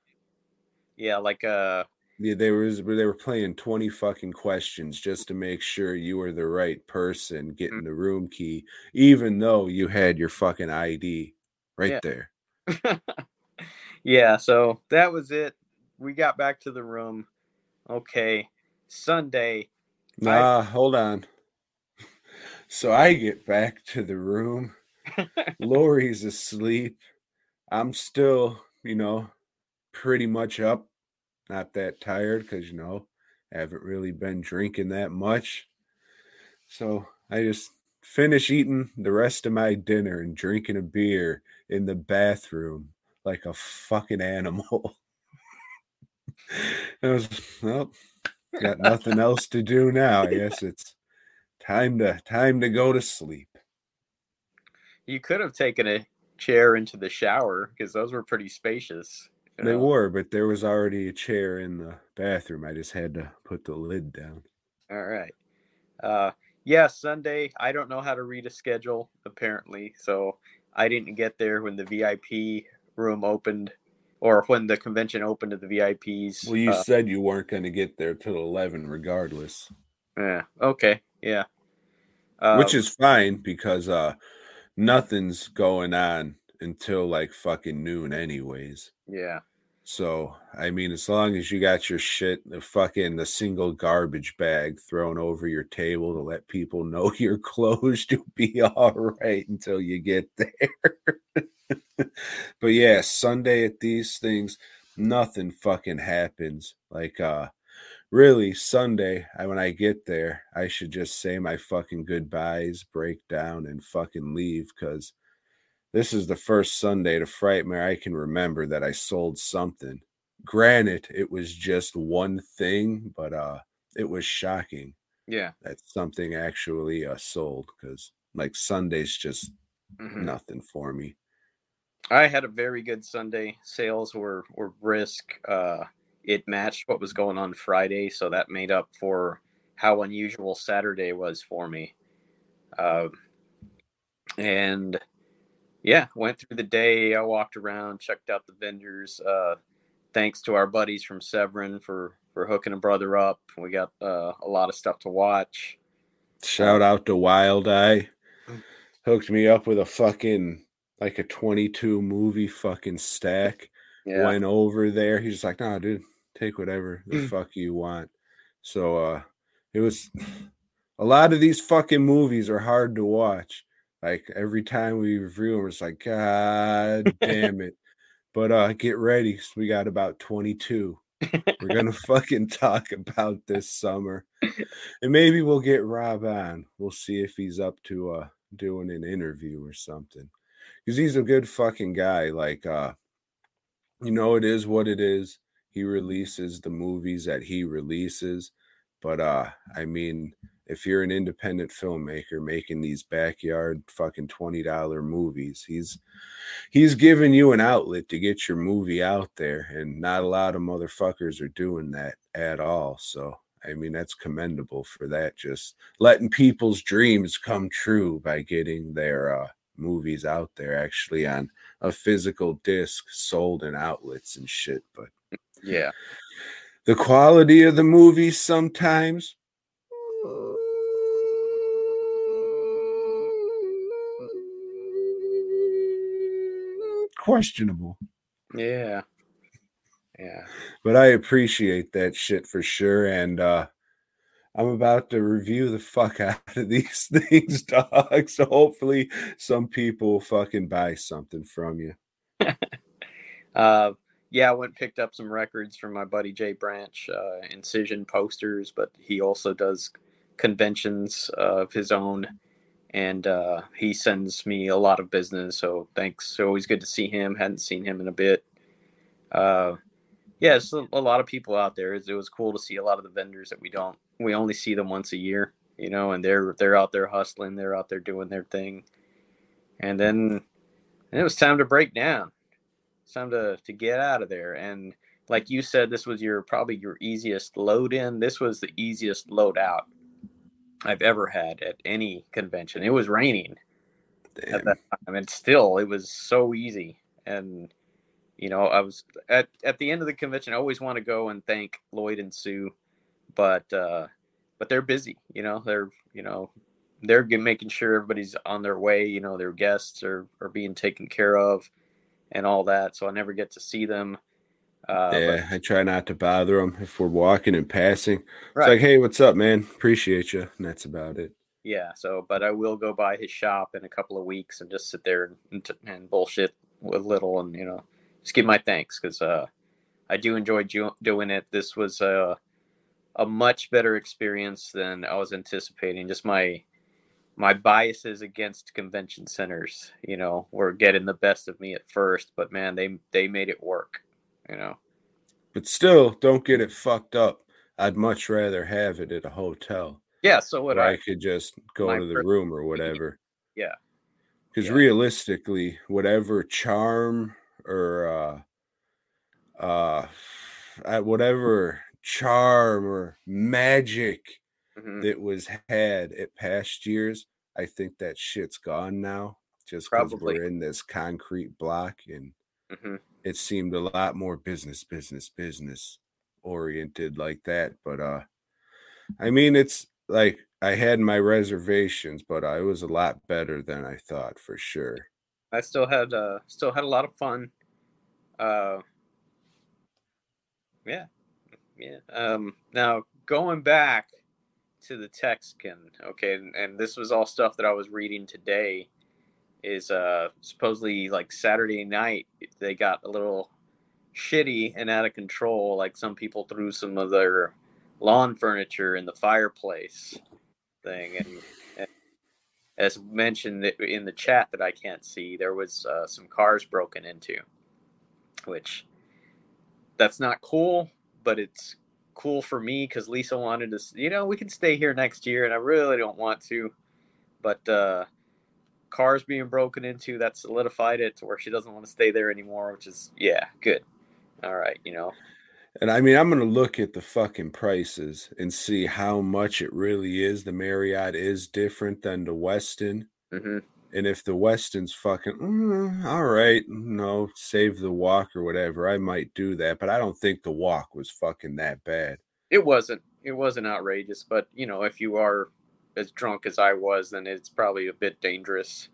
yeah, like uh, Yeah, they was they were playing 20 fucking questions just to make sure you were the right person Mm. getting the room key, even though you had your fucking ID right Yeah. there. yeah. So that was it. We got back to the room. Okay, Sunday. Nah, hold on. So I get back to the room. Lori's asleep. I'm still, you know, pretty much up. Not that tired because, you know, I haven't really been drinking that much. So I just finish eating the rest of my dinner and drinking a beer in the bathroom like a fucking animal. I was, well, got nothing else to do now. I guess it's time to time to go to sleep. You could have taken a chair into the shower because those were pretty spacious. You They know? were, but there was already a chair in the bathroom. I just had to put the lid down. All right. Uh, yeah, Sunday. I don't know how to read a schedule apparently, so I didn't get there when the VIP room opened, or when the convention opened to the VIPs. Well, you Uh, said you weren't going to get there till 11 regardless, yeah. Okay. Yeah. Uh, which is fine because uh nothing's going on until like fucking noon anyways. yeah. So, I mean, as long as you got your shit, the fucking the single garbage bag thrown over your table to let people know you're closed, you'll be all right until you get there. but yeah, Sunday at these things, nothing fucking happens. Like, uh, really, Sunday, I, when I get there, I should just say my fucking goodbyes, break down, and fucking leave because this is the first Sunday to Frightmare I can remember that I sold something. Granted, it was just one thing, but uh it was shocking. Yeah. that something actually uh, sold because like Sunday's just Mhm. nothing for me. I had a very good Sunday. Sales were were brisk. Uh, it matched what was going on Friday, so that made up for how unusual Saturday was for me. Um, and yeah, went through the day. I walked around, checked out the vendors. Uh, thanks to our buddies from Severin for for hooking a brother up. We got uh, a lot of stuff to watch. Shout out to Wild Eye. Mm. Hooked me up with a fucking like a 22 movie fucking stack. Yeah, Went over there. He's like, nah, dude, take whatever the Mm. fuck you want. So uh it was a lot of these fucking movies are hard to watch. Like every time we review them, it's like, God damn it. But uh get ready. 'cause We got about 22. We're gonna fucking talk about this summer. And maybe we'll get Rob on. We'll see if he's up to uh doing an interview or something. Because he's a good fucking guy. Like uh you know it is what it is. He releases the movies that he releases. But uh I mean if you're an independent filmmaker making these backyard fucking $20 movies, he's he's giving you an outlet to get your movie out there and not a lot of motherfuckers are doing that at all so i mean that's commendable for that just letting people's dreams come true by getting their uh, movies out there actually on a physical disc sold in outlets and shit but yeah. the quality of the movies sometimes questionable Yeah. Yeah. but I appreciate that shit for sure. And uh I'm about to review the fuck out of these things, dog. So hopefully some people fucking buy something from you. Uh, yeah, I went and picked up some records from my buddy Jay Branch, uh, Incision posters, but he also does conventions of his own, and uh, he sends me a lot of business. So thanks. So always good to see him. Hadn't seen him in a bit. Uh, yeah, it's a, a lot of people out there. It was cool to see a lot of the vendors that we don't. We only see them once a year, you know, and they're they're out there hustling. They're out there doing their thing, and then and it was time to break down it's time to to get out of there and like you said this was your probably your easiest load in this was the easiest load out i've ever had at any convention. It was raining Damn. at that time and still it was so easy. And you know i was at at the end of the convention i always want to go and thank lloyd and sue but uh but they're busy you know they're you know they're making sure everybody's on their way you know their guests are are being taken care of and all that so i never get to see them uh yeah, I try not to bother them if we're walking and passing. but, It's like, hey, what's up, man? Appreciate you. And that's about it. yeah so but i will go by his shop in a couple of weeks and just sit there and, and bullshit with little and you know just give my thanks because uh i do enjoy ju- doing it this was uh, a much better experience than i was anticipating just my my biases against convention centers you know were getting the best of me at first but man they they made it work you know But still, don't get it fucked up. I'd much rather have it at a hotel yeah so what i I could just go to the room or whatever. Yeah. Because Yeah. realistically, whatever charm or uh uh at whatever charm or magic Mhm. that was had at past years, I think that shit's gone now. Just because we're in this concrete block and Mhm. It seemed a lot more business, business, business oriented like that. But uh I mean it's like I had my reservations, but I was a lot better than I thought for sure. I still had uh still had a lot of fun. Uh yeah. Yeah. Um now going back to the Texican, okay, and, and this was all stuff that I was reading today is uh supposedly like Saturday night they got a little shitty and out of control like some people threw some of their lawn furniture in the fireplace thing and, as mentioned in the chat that I can't see, there was uh, some cars broken into, which that's not cool, but it's cool for me because Lisa wanted to, you know, we can stay here next year, and I really don't want to, but uh, cars being broken into that solidified it to where she doesn't want to stay there anymore, which is yeah, good. All right, you know, And I mean, I'm gonna look at the fucking prices and see how much it really is. The Marriott is different than the Westin, hmm and if the Westin's fucking "Mm, all right, no, save the walk or whatever, I might do that. But I don't think the walk was fucking that bad. it wasn't it wasn't outrageous, but you know, if you are as drunk as I was, then it's probably a bit dangerous,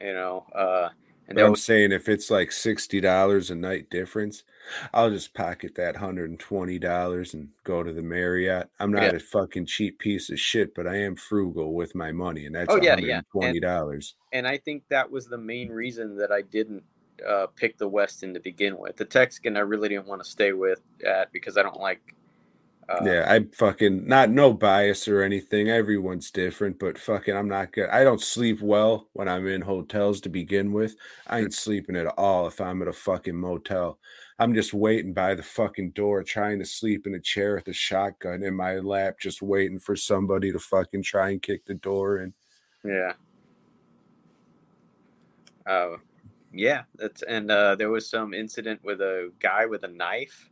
you know. Uh, and I'm was saying if it's like sixty dollars a night difference, I'll just pocket that hundred and twenty dollars and go to the Marriott. I'm not Yeah. a fucking cheap piece of shit, but I am frugal with my money, and that's Oh, yeah, yeah. and twenty dollars. and I think that was the main reason that I didn't uh, pick the Westin to begin with. The Texican I really didn't want to stay with at because I don't like. Uh, yeah, I fucking not no bias or anything. Everyone's different, but fucking, I'm not good. I don't sleep well when I'm in hotels to begin with. I ain't sleeping at all if I'm at a fucking motel. I'm just waiting by the fucking door, trying to sleep in a chair with a shotgun in my lap, just waiting for somebody to fucking try and kick the door in. Yeah. Uh, yeah, that's and uh, there was some incident with a guy with a knife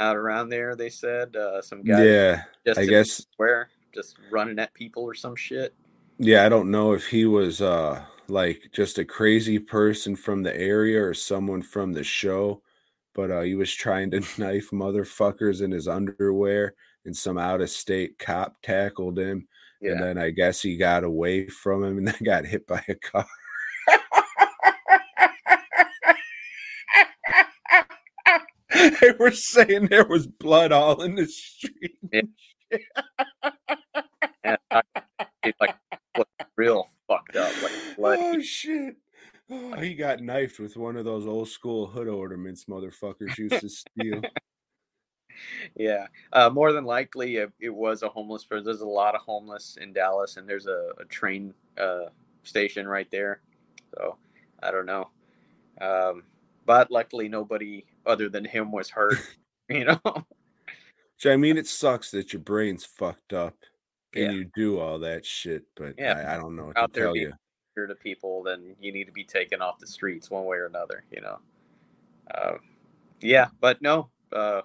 out around there. They said uh, some guy Yeah, just I guess. where just running at people or some shit. Yeah, I don't know if he was uh like just a crazy person from the area or someone from the show, but uh he was trying to knife motherfuckers in his underwear and some out of state cop tackled him and then I guess he got away from him and then got hit by a car. They were saying there was blood all in the street. and I, it, like real fucked up, like bloody. Oh shit. Oh, he got knifed with one of those old school hood ornaments motherfuckers used to steal. Yeah, uh, more than likely it, it was a homeless person. There's a lot of homeless in Dallas, and there's a, a train uh, station right there. So I don't know, um, but luckily nobody other than him was hurt. You know, So I mean it sucks that your brain's fucked up and Yeah. you do all that shit, but Yeah. I, I don't know what Out to there tell you. To people, then you need to be taken off the streets one way or another. You know, uh, yeah, but no. Uh,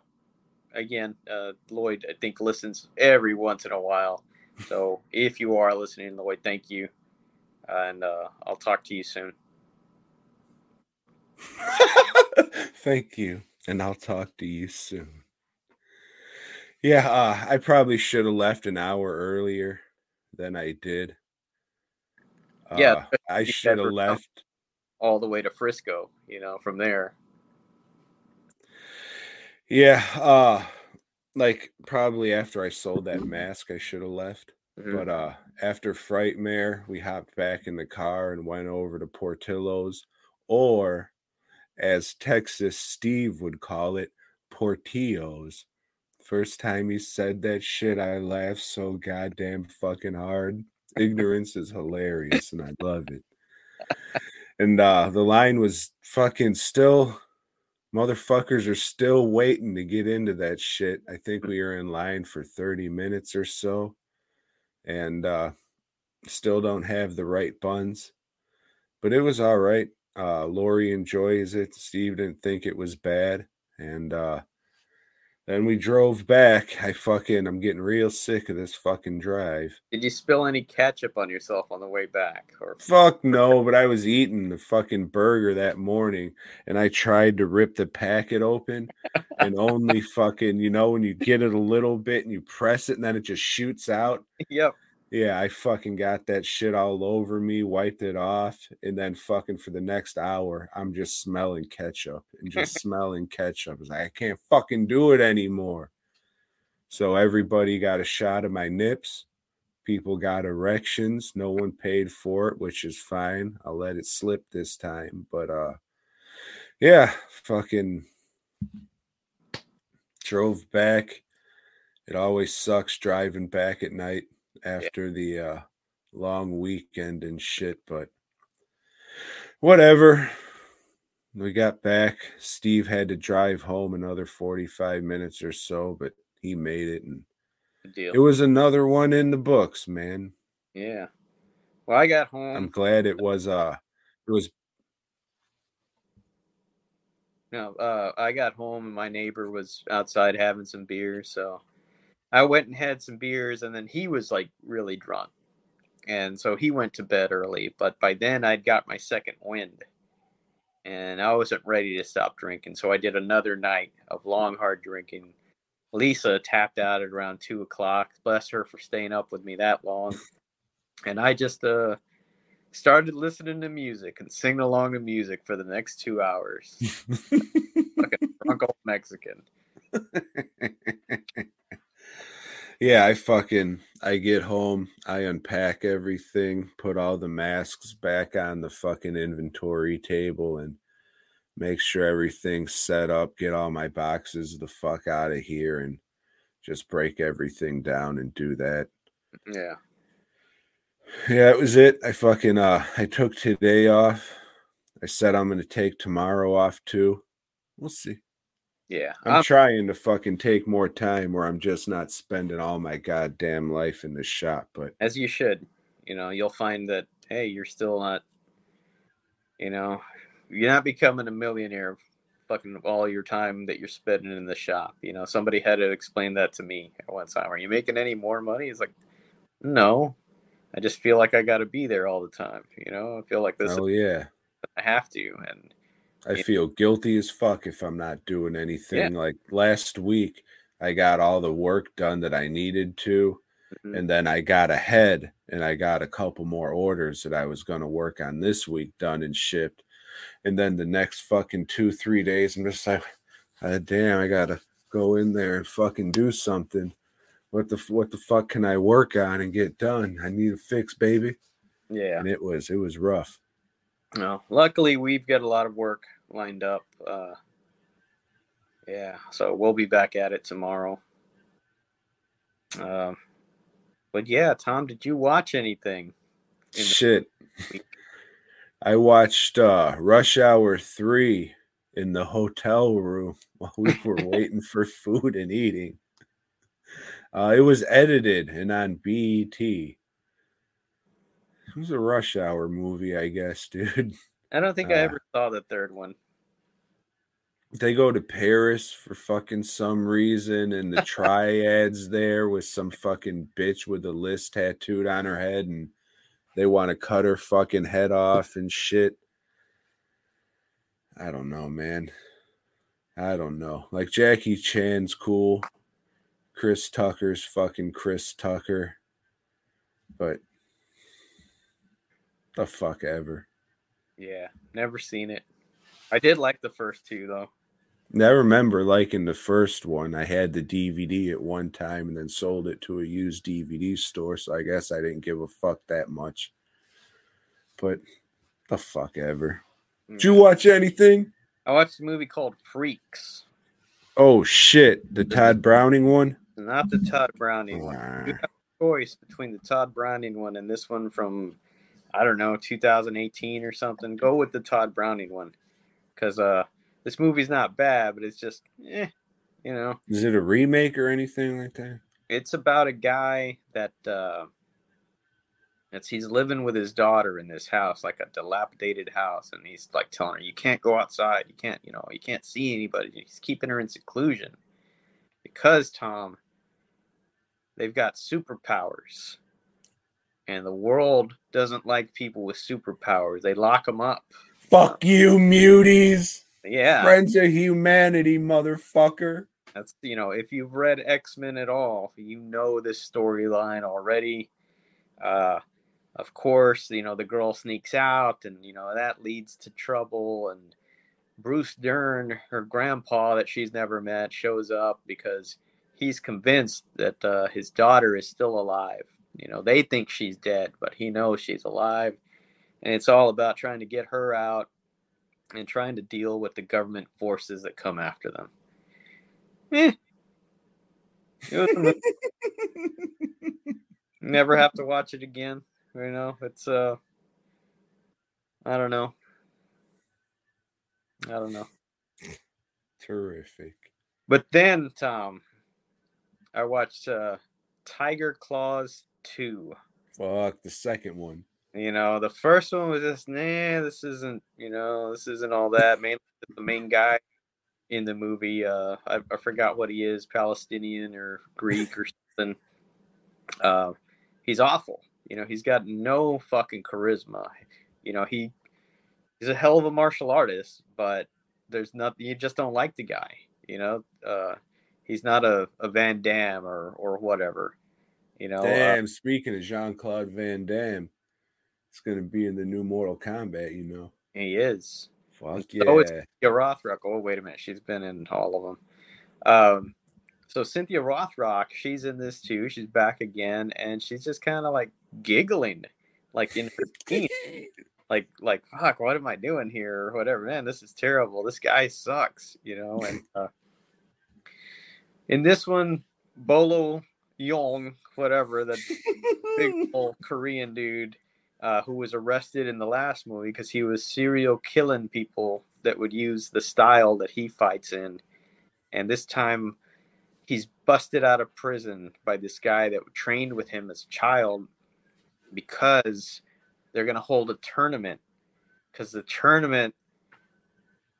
again, uh, Lloyd, I think listens every once in a while. So if you are listening, Lloyd, thank you, and uh, I'll talk to you soon. Thank you. And I'll talk to you soon. Yeah, uh, I probably should have left an hour earlier than I did. Yeah, Uh, I should have left. All the way to Frisco, you know, from there. Yeah, uh like probably after I sold that mask I should have left. Mhm. But uh after Frightmare, we hopped back in the car and went over to Portillo's or as Texas Steve would call it, Portillo's. First time he said that shit, I laughed so goddamn fucking hard. Ignorance is hilarious and I love it. And uh the line was fucking still motherfuckers are still waiting to get into that shit. I think we are in line for 30 minutes or so and uh still don't have the right buns. But it was all right. Uh Lori enjoys it. Steve didn't think it was bad. And uh then we drove back. I fucking I'm getting real sick of this fucking drive. Did you spill any ketchup on yourself on the way back? Or Fuck no, but I was eating the fucking burger that morning and I tried to rip the packet open and only fucking, you know, when you get it a little bit and you press it and then it just shoots out. yep. Yeah, I fucking got that shit all over me, wiped it off, and then fucking for the next hour, I'm just smelling ketchup and just smelling ketchup. It's like I can't fucking do it anymore. So everybody got a shot of my nips. People got erections. No one paid for it, which is fine. I'll let it slip this time. But uh yeah, fucking drove back. It always sucks driving back at night after the uh long weekend and shit, but whatever. We got back. Steve had to drive home another 45 minutes or so, but he made it, and deal. it was another one in the books, man. yeah. Well, I got home. I'm glad it was. Uh, it was No, uh, I got home and my neighbor was outside having some beer. so I went and had some beers, and then he was like really drunk, and so he went to bed early. But by then, I'd got my second wind, and I wasn't ready to stop drinking, so I did another night of long, hard drinking. Lisa tapped out at around two o'clock. Bless her for staying up with me that long, and I just uh started listening to music and singing along to music for the next two hours drunk old Mexican. yeah, I fucking I get home, I unpack everything, put all the masks back on the fucking inventory table and make sure everything's set up, get all my boxes the fuck out of here and just break everything down and do that. Yeah. Yeah, that was it. I fucking uh I took today off. I said I'm gonna take tomorrow off too. We'll see. Yeah. I'm I'm- trying to fucking take more time where I'm just not spending all my goddamn life in the shop. But as you should. You know, you'll find that hey, you're still not you know, you're not becoming a millionaire fucking all your time that you're spending in the shop. You know, somebody had to explain that to me at one time. Are you making any more money? It's like, no. I just feel like I gotta be there all the time. You know, I feel like this oh yeah, I have to and I feel guilty as fuck if I'm not doing anything. Like last week, I got all the work done that I needed to, Mhm. and then I got ahead and I got a couple more orders that I was going to work on this week done and shipped. And then the next fucking two, three days, I'm just like, ah, damn, I gotta go in there and fucking do something. What the what the fuck can I work on and get done? I need a fix, baby. yeah. And it was it was rough. No, luckily we've got a lot of work lined up. Uh, yeah, so we'll be back at it tomorrow. Um, but yeah, Tom, did you watch anything? the- Shit. I watched uh Rush Hour 3 in the hotel room while we were waiting for food and eating. Uh it was edited and on BET. It was a Rush Hour movie, I guess, dude. I don't think I Uh, ever saw the third one. They go to Paris for fucking some reason, and the triads there with some fucking bitch with a list tattooed on her head, and they want to cut her fucking head off and shit. I don't know, man. I don't know. Like Jackie Chan's cool. Chris Tucker's fucking Chris Tucker. But the fuck ever. Yeah, never seen it. I did like the first two though. I remember liking the first one. I had the DVD at one time and then sold it to a used DVD store. So I guess I didn't give a fuck that much. But the fuck ever. Did you hmm. watch anything? I watched a movie called Freaks. Oh shit. The Tod Browning one? Not the Tod Browning one. Wow. You have a choice between the Tod Browning one and this one from I don't know 2018 or something. Go with the Tod Browning one because uh this movie's not bad, but it's just eh, you know. Is it a remake or anything like that? It's about a guy that uh it's he's living with his daughter in this house, like a dilapidated house, and he's like telling her, "You can't go outside. You can't, you know, you can't see anybody." He's keeping her in seclusion because Tom, they've got superpowers, and the world doesn't like people with superpowers. They lock them up. Fuck you, muties. Yeah, Friends of humanity, motherfucker. That's you know, if you've read X Men at all, you know this storyline already. Uh, of course, you know the girl sneaks out, and you know that leads to trouble. And Bruce Dern, her grandpa that she's never met, shows up because he's convinced that uh, his daughter is still alive. You know, they think she's dead, but he knows she's alive, and it's all about trying to get her out and trying to deal with the government forces that come after them. Eh. It was a movie. Never have to watch it again. You know, it's uh I don't know. I don't know. Terrific. But then, Tom, I watched uh, Tiger Claws two. Fuck the second one. You know, the first one was just nah. This isn't you know this isn't all that. Mainly the main guy in the movie. Uh, I, I forgot what he is, Palestinian or Greek or something. Uh, he's awful. You know, he's got no fucking charisma. You know, he he's a hell of a martial artist, but there's nothing. You just don't like the guy. You know, uh, he's not a, a Van Damme or or whatever. You know, uh, Damn, speaking of Jean Claude Van Damme, it's gonna be in the new Mortal Kombat, you know. he is. Fuck So it's yeah. Cynthia Rothrock. Oh, wait a minute. She's been in all of them. Um, so Cynthia Rothrock, she's in this too. She's back again, and she's just kind of like giggling, like in her like, like, fuck, what am I doing here, or whatever. Man, this is terrible. This guy sucks, you know. And uh, in this one, Bolo Yeung, whatever, that big old Korean dude uh, who was arrested in the last movie because he was serial killing people that would use the style that he fights in. And this time he's busted out of prison by this guy that trained with him as a child because they're going to hold a tournament. Because the tournament,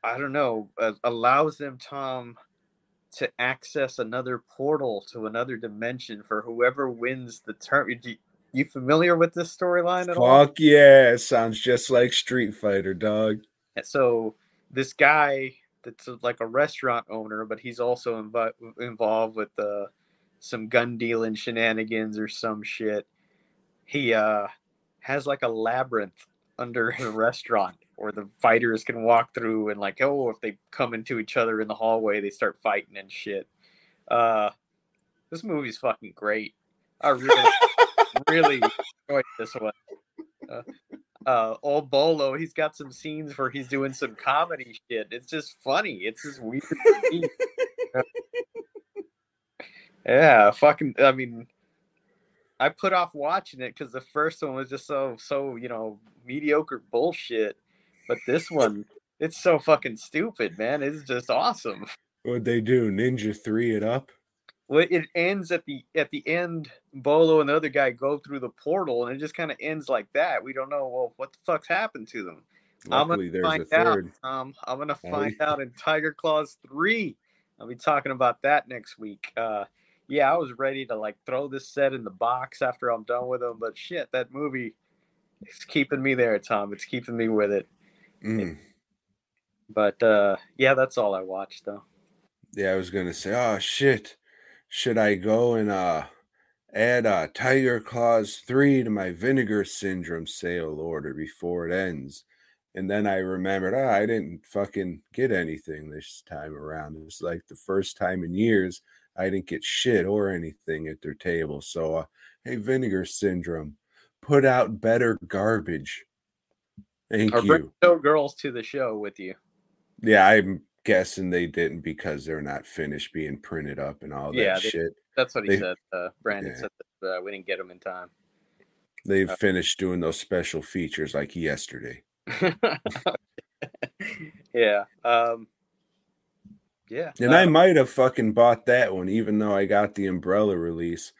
I don't know, uh, allows them, Tom, to access another portal to another dimension for whoever wins the tournament. You familiar with this storyline at all? Fuck yeah. It sounds just like Street Fighter, dog. And so this guy that's like a restaurant owner, but he's also inv- involved with uh, some gun dealing shenanigans or some shit. He uh, has like a labyrinth under his restaurant where the fighters can walk through and like, oh, if they come into each other in the hallway, they start fighting and shit. Uh, this movie's fucking great. I really, really enjoyed this one. Uh, uh, old Bolo, he's got some scenes where he's doing some comedy shit. It's just funny. It's just weird. yeah, fucking. I mean, I put off watching it because the first one was just so so you know mediocre bullshit, but this one it's so fucking stupid, man. It's just awesome. What'd they do? Ninja 3 it up? Well, it ends at the at the end. Bolo and the other guy go through the portal, and it just kind of ends like that. We don't know. Well, what the fuck's happened to them? I'm gonna find out. Um, I'm gonna find out in Tiger Claws three. I'll be talking about that next week. Uh, yeah, I was ready to like throw this set in the box after I'm done with them, but shit, that movie is keeping me there, Tom. It's keeping me with it. Mm. But uh, yeah, that's all I watched though. Yeah, I was gonna say, oh shit. Should I go and uh add uh Tiger Claws 3 to my vinegar syndrome sale order before it ends? And then I remembered, oh, I didn't fucking get anything this time around. It was like the first time in years I didn't get shit or anything at their table. So uh hey vinegar syndrome, put out better garbage. Thank Or you. bring no girls to the show with you. Yeah, I'm guessing they didn't because they're not finished being printed up and all that Yeah, they- shit. That's what he They- said. Uh, Brandon Yeah. said that uh, we didn't get them in time. They've Uh, finished doing those special features like yesterday. yeah. Um, yeah. And uh, I might have fucking bought that one, even though I got the umbrella release.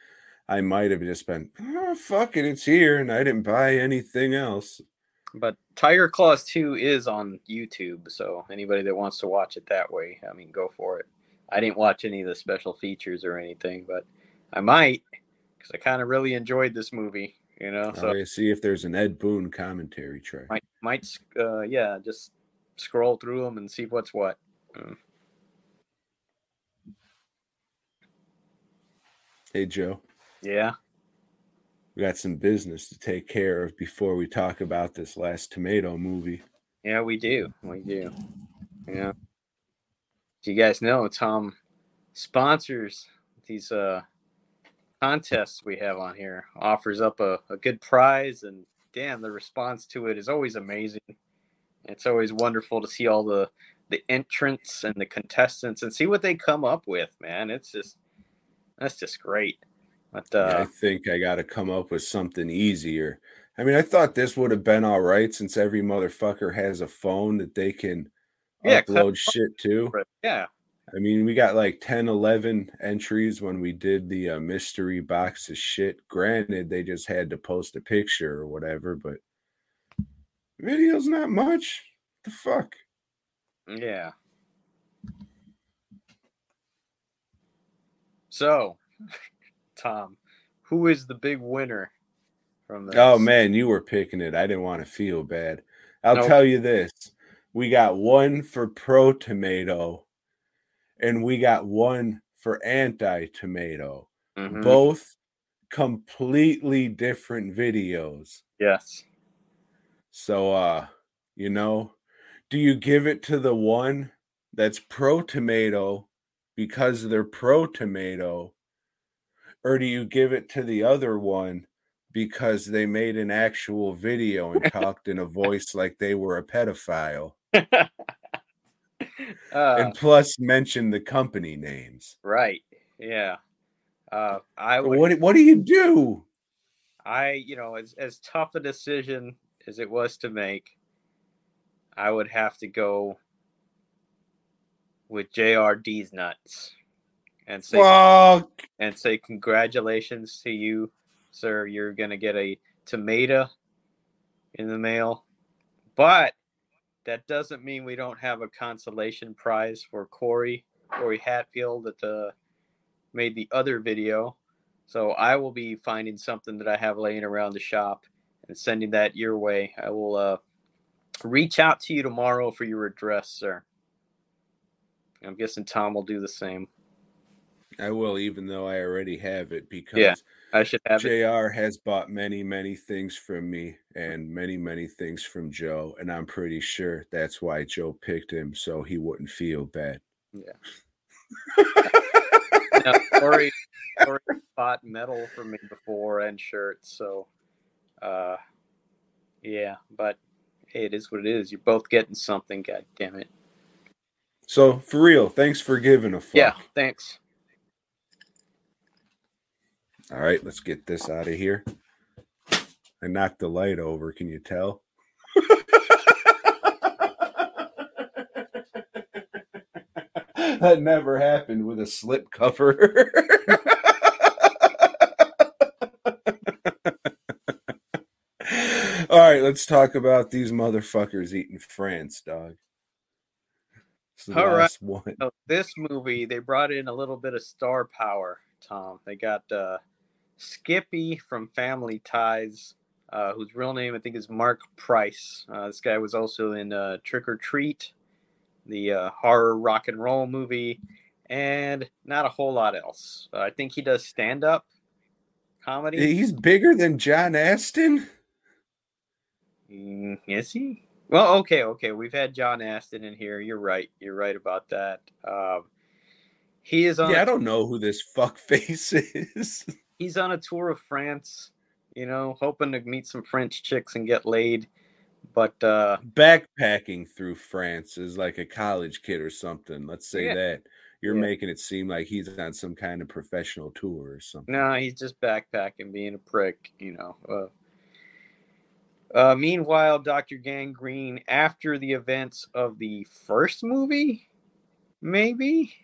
I might have just been, oh, fuck it, it's here, and I didn't buy anything else. But Tiger Claws 2 is on YouTube, so anybody that wants to watch it that way, I mean, go for it. I didn't watch any of the special features or anything, but I might because I kind of really enjoyed this movie, you know. So right, see if there's an Ed Boon commentary track. might might uh, yeah, just scroll through them and see what's what. Hey, Joe, Yeah. We got some business to take care of before we talk about this last tomato movie. Yeah, we do. We do. Yeah. Do you guys know Tom sponsors these uh contests we have on here, offers up a, a good prize and damn the response to it is always amazing. It's always wonderful to see all the the entrants and the contestants and see what they come up with, man. It's just that's just great. But uh Yeah, I think I got to come up with something easier. I mean, I thought this would have been all right since every motherfucker has a phone that they can Yeah, upload shit to. Yeah, I mean, we got like 10, 11 entries when we did the uh, mystery box of shit. Granted, they just had to post a picture or whatever, but video's not much. the fuck? Yeah. So, Tom, who is the big winner from this? Oh man, you were picking it. I didn't want to feel bad. I'll Nope. tell you this. We got one for pro tomato and we got one for anti tomato. Mhm. Both completely different videos. Yes. So uh, you know, do you give it to the one that's pro tomato because they're pro tomato or do you give it to the other one because they made an actual video and talked in a voice like they were a pedophile Uh, and plus mentioned the company names? right. Yeah. Uh, I would. What what do you do? I, you know, as as tough a decision as it was to make, I would have to go with JRD's nuts and say Fuck. and say congratulations to you, sir. You're gonna get a tomato in the mail, but that doesn't mean we don't have a consolation prize for Corey Corey Hatfield that uh, made the other video. So I will be finding something that I have laying around the shop and sending that your way. I will uh, reach out to you tomorrow for your address, sir. I'm guessing Tom will do the same. I will, even though I already have it, because Yeah, I should have it. JR has bought many, many things from me and many, many things from Joe. And I'm pretty sure that's why Joe picked him so he wouldn't feel bad. No, Corey, Corey bought metal for me before and shirts, so uh, yeah. But hey, it is what it is. You're both getting something. God damn it. So for real, thanks for giving a fuck. Yeah. Thanks. All right, let's get this out of here. I knocked the light over. Can you tell? that never happened with a slip cover. All right, let's talk about these motherfuckers eating France, dog. The All right. last one. So this movie, they brought in a little bit of star power. Tom, they got uh, Skippy from Family Ties, uh, whose real name I think is Mark Price. Uh, this guy was also in uh, Trick or Treat, the uh, horror rock and roll movie, and not a whole lot else. Uh, I think he does stand up comedy. He's bigger than John Astin. Mm, is he? Well, okay, okay. We've had John Astin in here. You're right. You're right about that. Um, he is on. Yeah, I don't know who this fuck face is. He's on a tour of France, you know, hoping to meet some French chicks and get laid. But uh Backpacking through France is like a college kid or something. Let's say Yeah. that. You're Yeah. making it seem like he's on some kind of professional tour or something. no, he's just backpacking, being a prick, you know. Uh, uh, meanwhile, Dr. Gangreen, after the events of the first movie, maybe?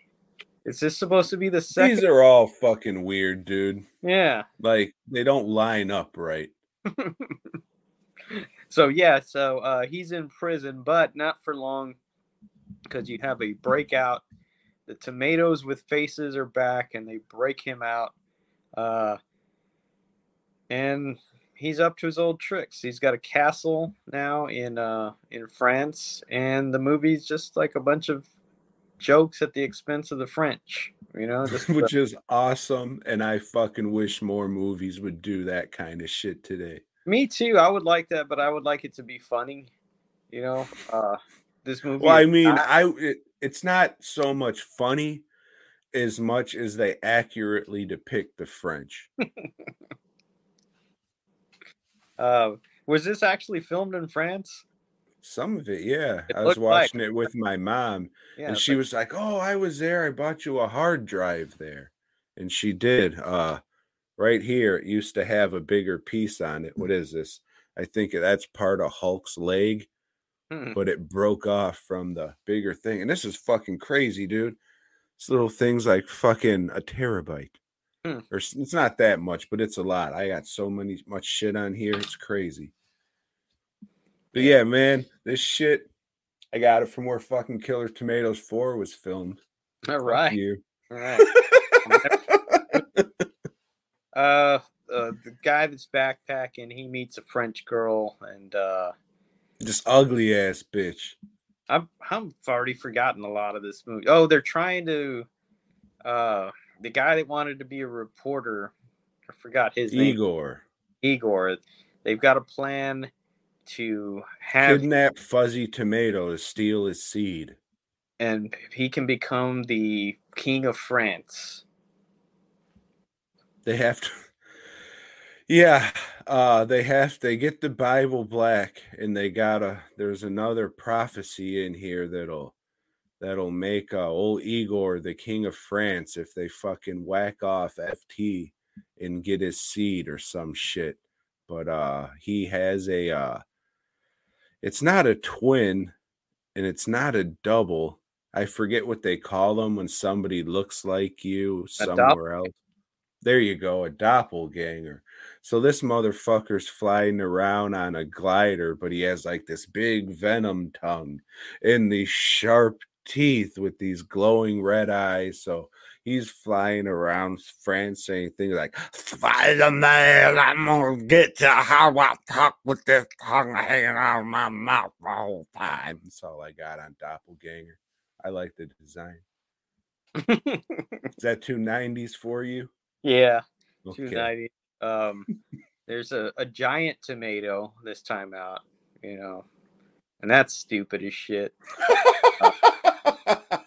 Is this supposed to be the second? These are all fucking weird, dude. yeah. Like they don't line up right. So yeah, so uh, he's in prison, but not for long, because you have a breakout. The tomatoes with faces are back, and they break him out, uh, and he's up to his old tricks. He's got a castle now in uh, in France, and the movie's just like a bunch of jokes at the expense of the French. You know, just Which is awesome. And I fucking wish more movies would do that kind of shit today. me too. I would like that, but I would like it to be funny. You know, uh, this movie. Well, I mean, not- I it, it's not so much funny as much as they accurately depict the French. Uh, was this actually filmed in France? Some of it, yeah. It I was looked like- watching it with my mom, Yeah, and she but- was like, "Oh, I was there. I bought you a hard drive there," and she did. Uh, right here, it used to have a bigger piece on it. What is this? I think that's part of Hulk's leg, Hmm. but it broke off from the bigger thing. And this is fucking crazy, dude. This little thing's like fucking a terabyte. Hmm. Or it's not that much, but it's a lot. I got so many much shit on here. It's crazy. But yeah, man, this shit I got it from where fucking Killer Tomatoes 4 was filmed. All right. You. All right. uh, uh, the guy that's backpacking, he meets a French girl, and uh, Just ugly ass bitch. I've I've already forgotten a lot of this movie. Oh, they're trying to. Uh, the guy that wanted to be a reporter, I forgot his name. Igor. Igor. They've got a plan to have, Kidnap Fuzzy Tomato to steal his seed. and he can become the king of France. They have to Yeah, uh they have they get the Bible black and they gotta there's another prophecy in here that'll that'll make uh, old Igor the king of France if they fucking whack off FT and get his seed or some shit. But uh he has a uh it's not a twin and it's not a double. I forget what they call them when somebody looks like you somewhere else. There you go, a doppelganger. So this motherfucker's flying around on a glider, but he has like this big venom tongue and these sharp teeth with these glowing red eyes. So he's flying around France saying things like, Spider Man, I'm gonna get you how I talk with this tongue hanging out of my mouth the whole time. That's all I got on Doppelganger. I like the design. Is that two nineties for you? yeah, Okay. 290. Um, there's a, a giant tomato this time out, you know, and that's stupid as shit.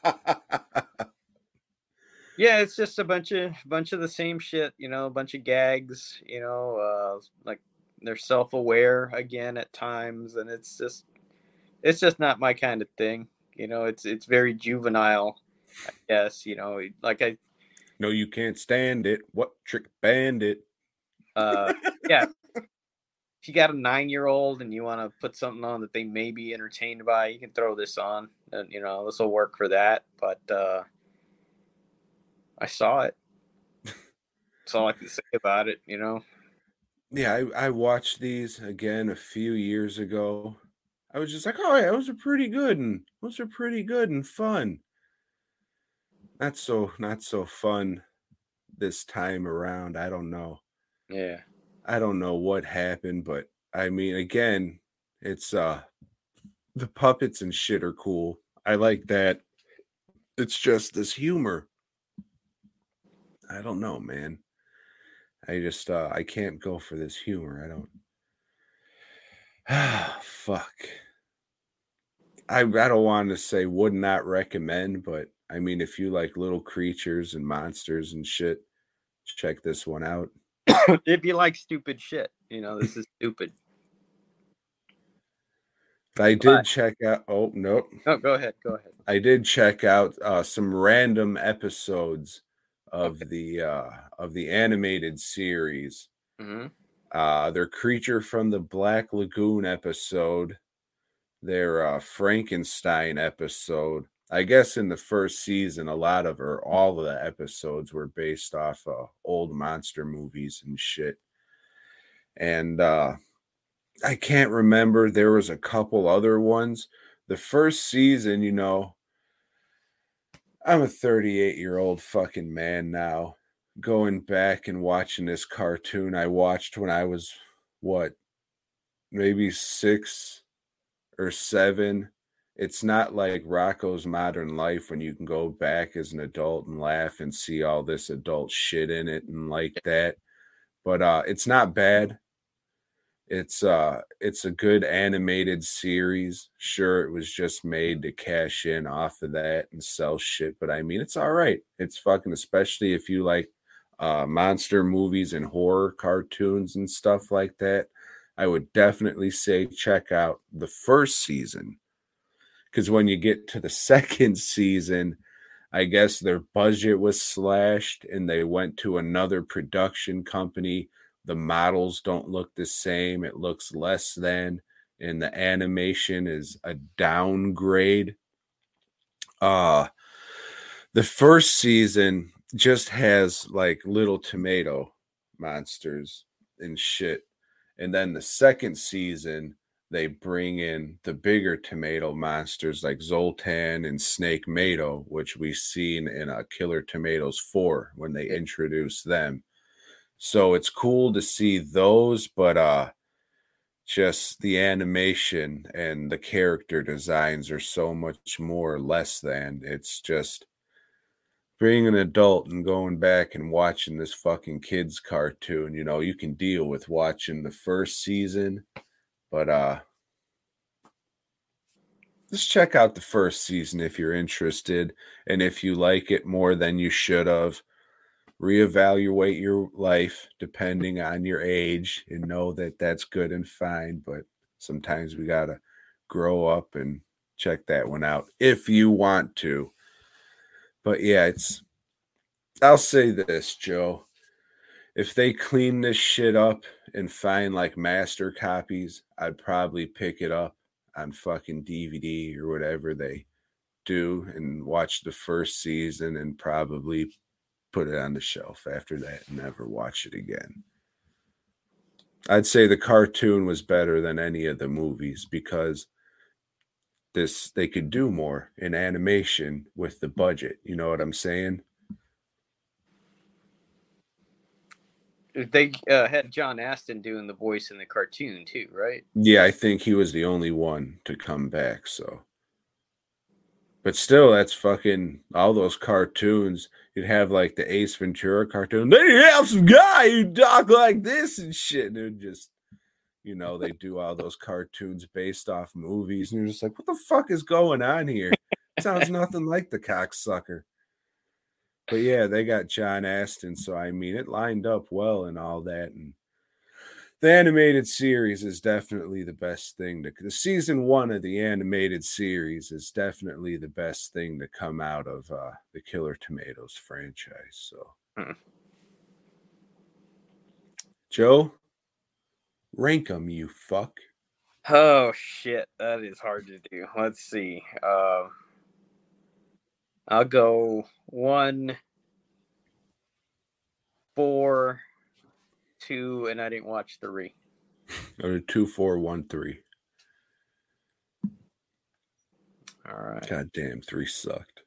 Yeah, it's just a bunch of bunch of the same shit, you know, a bunch of gags, you know, uh, like they're self-aware again at times, and it's just it's just not my kind of thing, you know. It's it's very juvenile, I guess, you know. Like I, no, you can't stand it. What trick bandit? uh, yeah. If you got a nine-year-old and you want to put something on that they may be entertained by, you can throw this on, and you know this will work for that. But uh, I saw it. That's all I can say about it, you know. Yeah, I, I watched these again a few years ago. I was just like, oh yeah, those are pretty good and those are pretty good and fun. Not so not so fun this time around. I don't know. Yeah. I don't know what happened, but I mean, again, it's uh the puppets and shit are cool. I like that. It's just this humor. I don't know, man. I just uh I can't go for this humor. I don't. Ah, fuck. I I don't want to say would not recommend, but I mean, if you like little creatures and monsters and shit, check this one out. if you like stupid shit, you know, this is stupid. I did But- check out. Oh nope. No, go ahead. Go ahead. I did check out uh, some random episodes of the uh, of the animated series. hmm Uh, their creature from the Black Lagoon episode, their uh, Frankenstein episode. I guess in the first season, a lot of or all of the episodes were based off uh, old monster movies and shit. And uh, I can't remember. There was a couple other ones. The first season, you know, I'm a 38 year old fucking man now. Going back and watching this cartoon I watched when I was what, maybe six or seven. It's not like Rocko's Modern Life when you can go back as an adult and laugh and see all this adult shit in it and like that. But uh it's not bad. It's uh it's a good animated series. Sure, it was just made to cash in off of that and sell shit, but I mean it's all right. It's fucking especially if you like uh monster movies and horror cartoons and stuff like that. I would definitely say check out the first season. Cause when you get to the second season, I guess their budget was slashed and they went to another production company the models don't look the same it looks less than and the animation is a downgrade uh the first season just has like little tomato monsters and shit. And then the second season, they bring in the bigger tomato monsters like Zoltan and Snake Mato, which we've seen in uh, Killer Tomatoes 4 when they introduce them. So it's cool to see those, but uh just the animation and the character designs are so much more less than. It's just being an adult and going back and watching this fucking kids cartoon, you know, you can deal with watching the first season, but uh just check out the first season if you're interested and if you like it more than you should have reevaluate your life mm-hmm. depending on your age and know that that's good and fine but sometimes we got to grow up and check that one out if you want to. But yeah it's i'll say this joe if they clean this shit up and find like master copies i'd probably pick it up on fucking dvd or whatever they do and watch the first season and probably put it on the shelf after that and never watch it again. I'd say the cartoon was better than any of the movies because this they could do more in animation with the budget. You know what I'm saying? They uh, had John Astin doing the voice in the cartoon too, right? Yeah, I think he was the only one to come back. So, but still, that's fucking all those cartoons you'd have like the Ace Ventura cartoon. Then you have some guy who talk like this and shit. And it just, you know, they do all those cartoons based off movies, and you're just like, what the fuck is going on here? sounds nothing like the cocksucker. But yeah, they got John Astin, so I mean, it lined up well and all that, and the animated series is definitely the best thing to the season one of the animated series is definitely the best thing to come out of uh, the Killer Tomatoes franchise. So, Hmm. Joe, rank them, you fuck. Oh shit, that is hard to do. Let's see. Um, I'll go one, four, two, and I didn't watch three. Or two, four, one, three. All right. God damn, three sucked.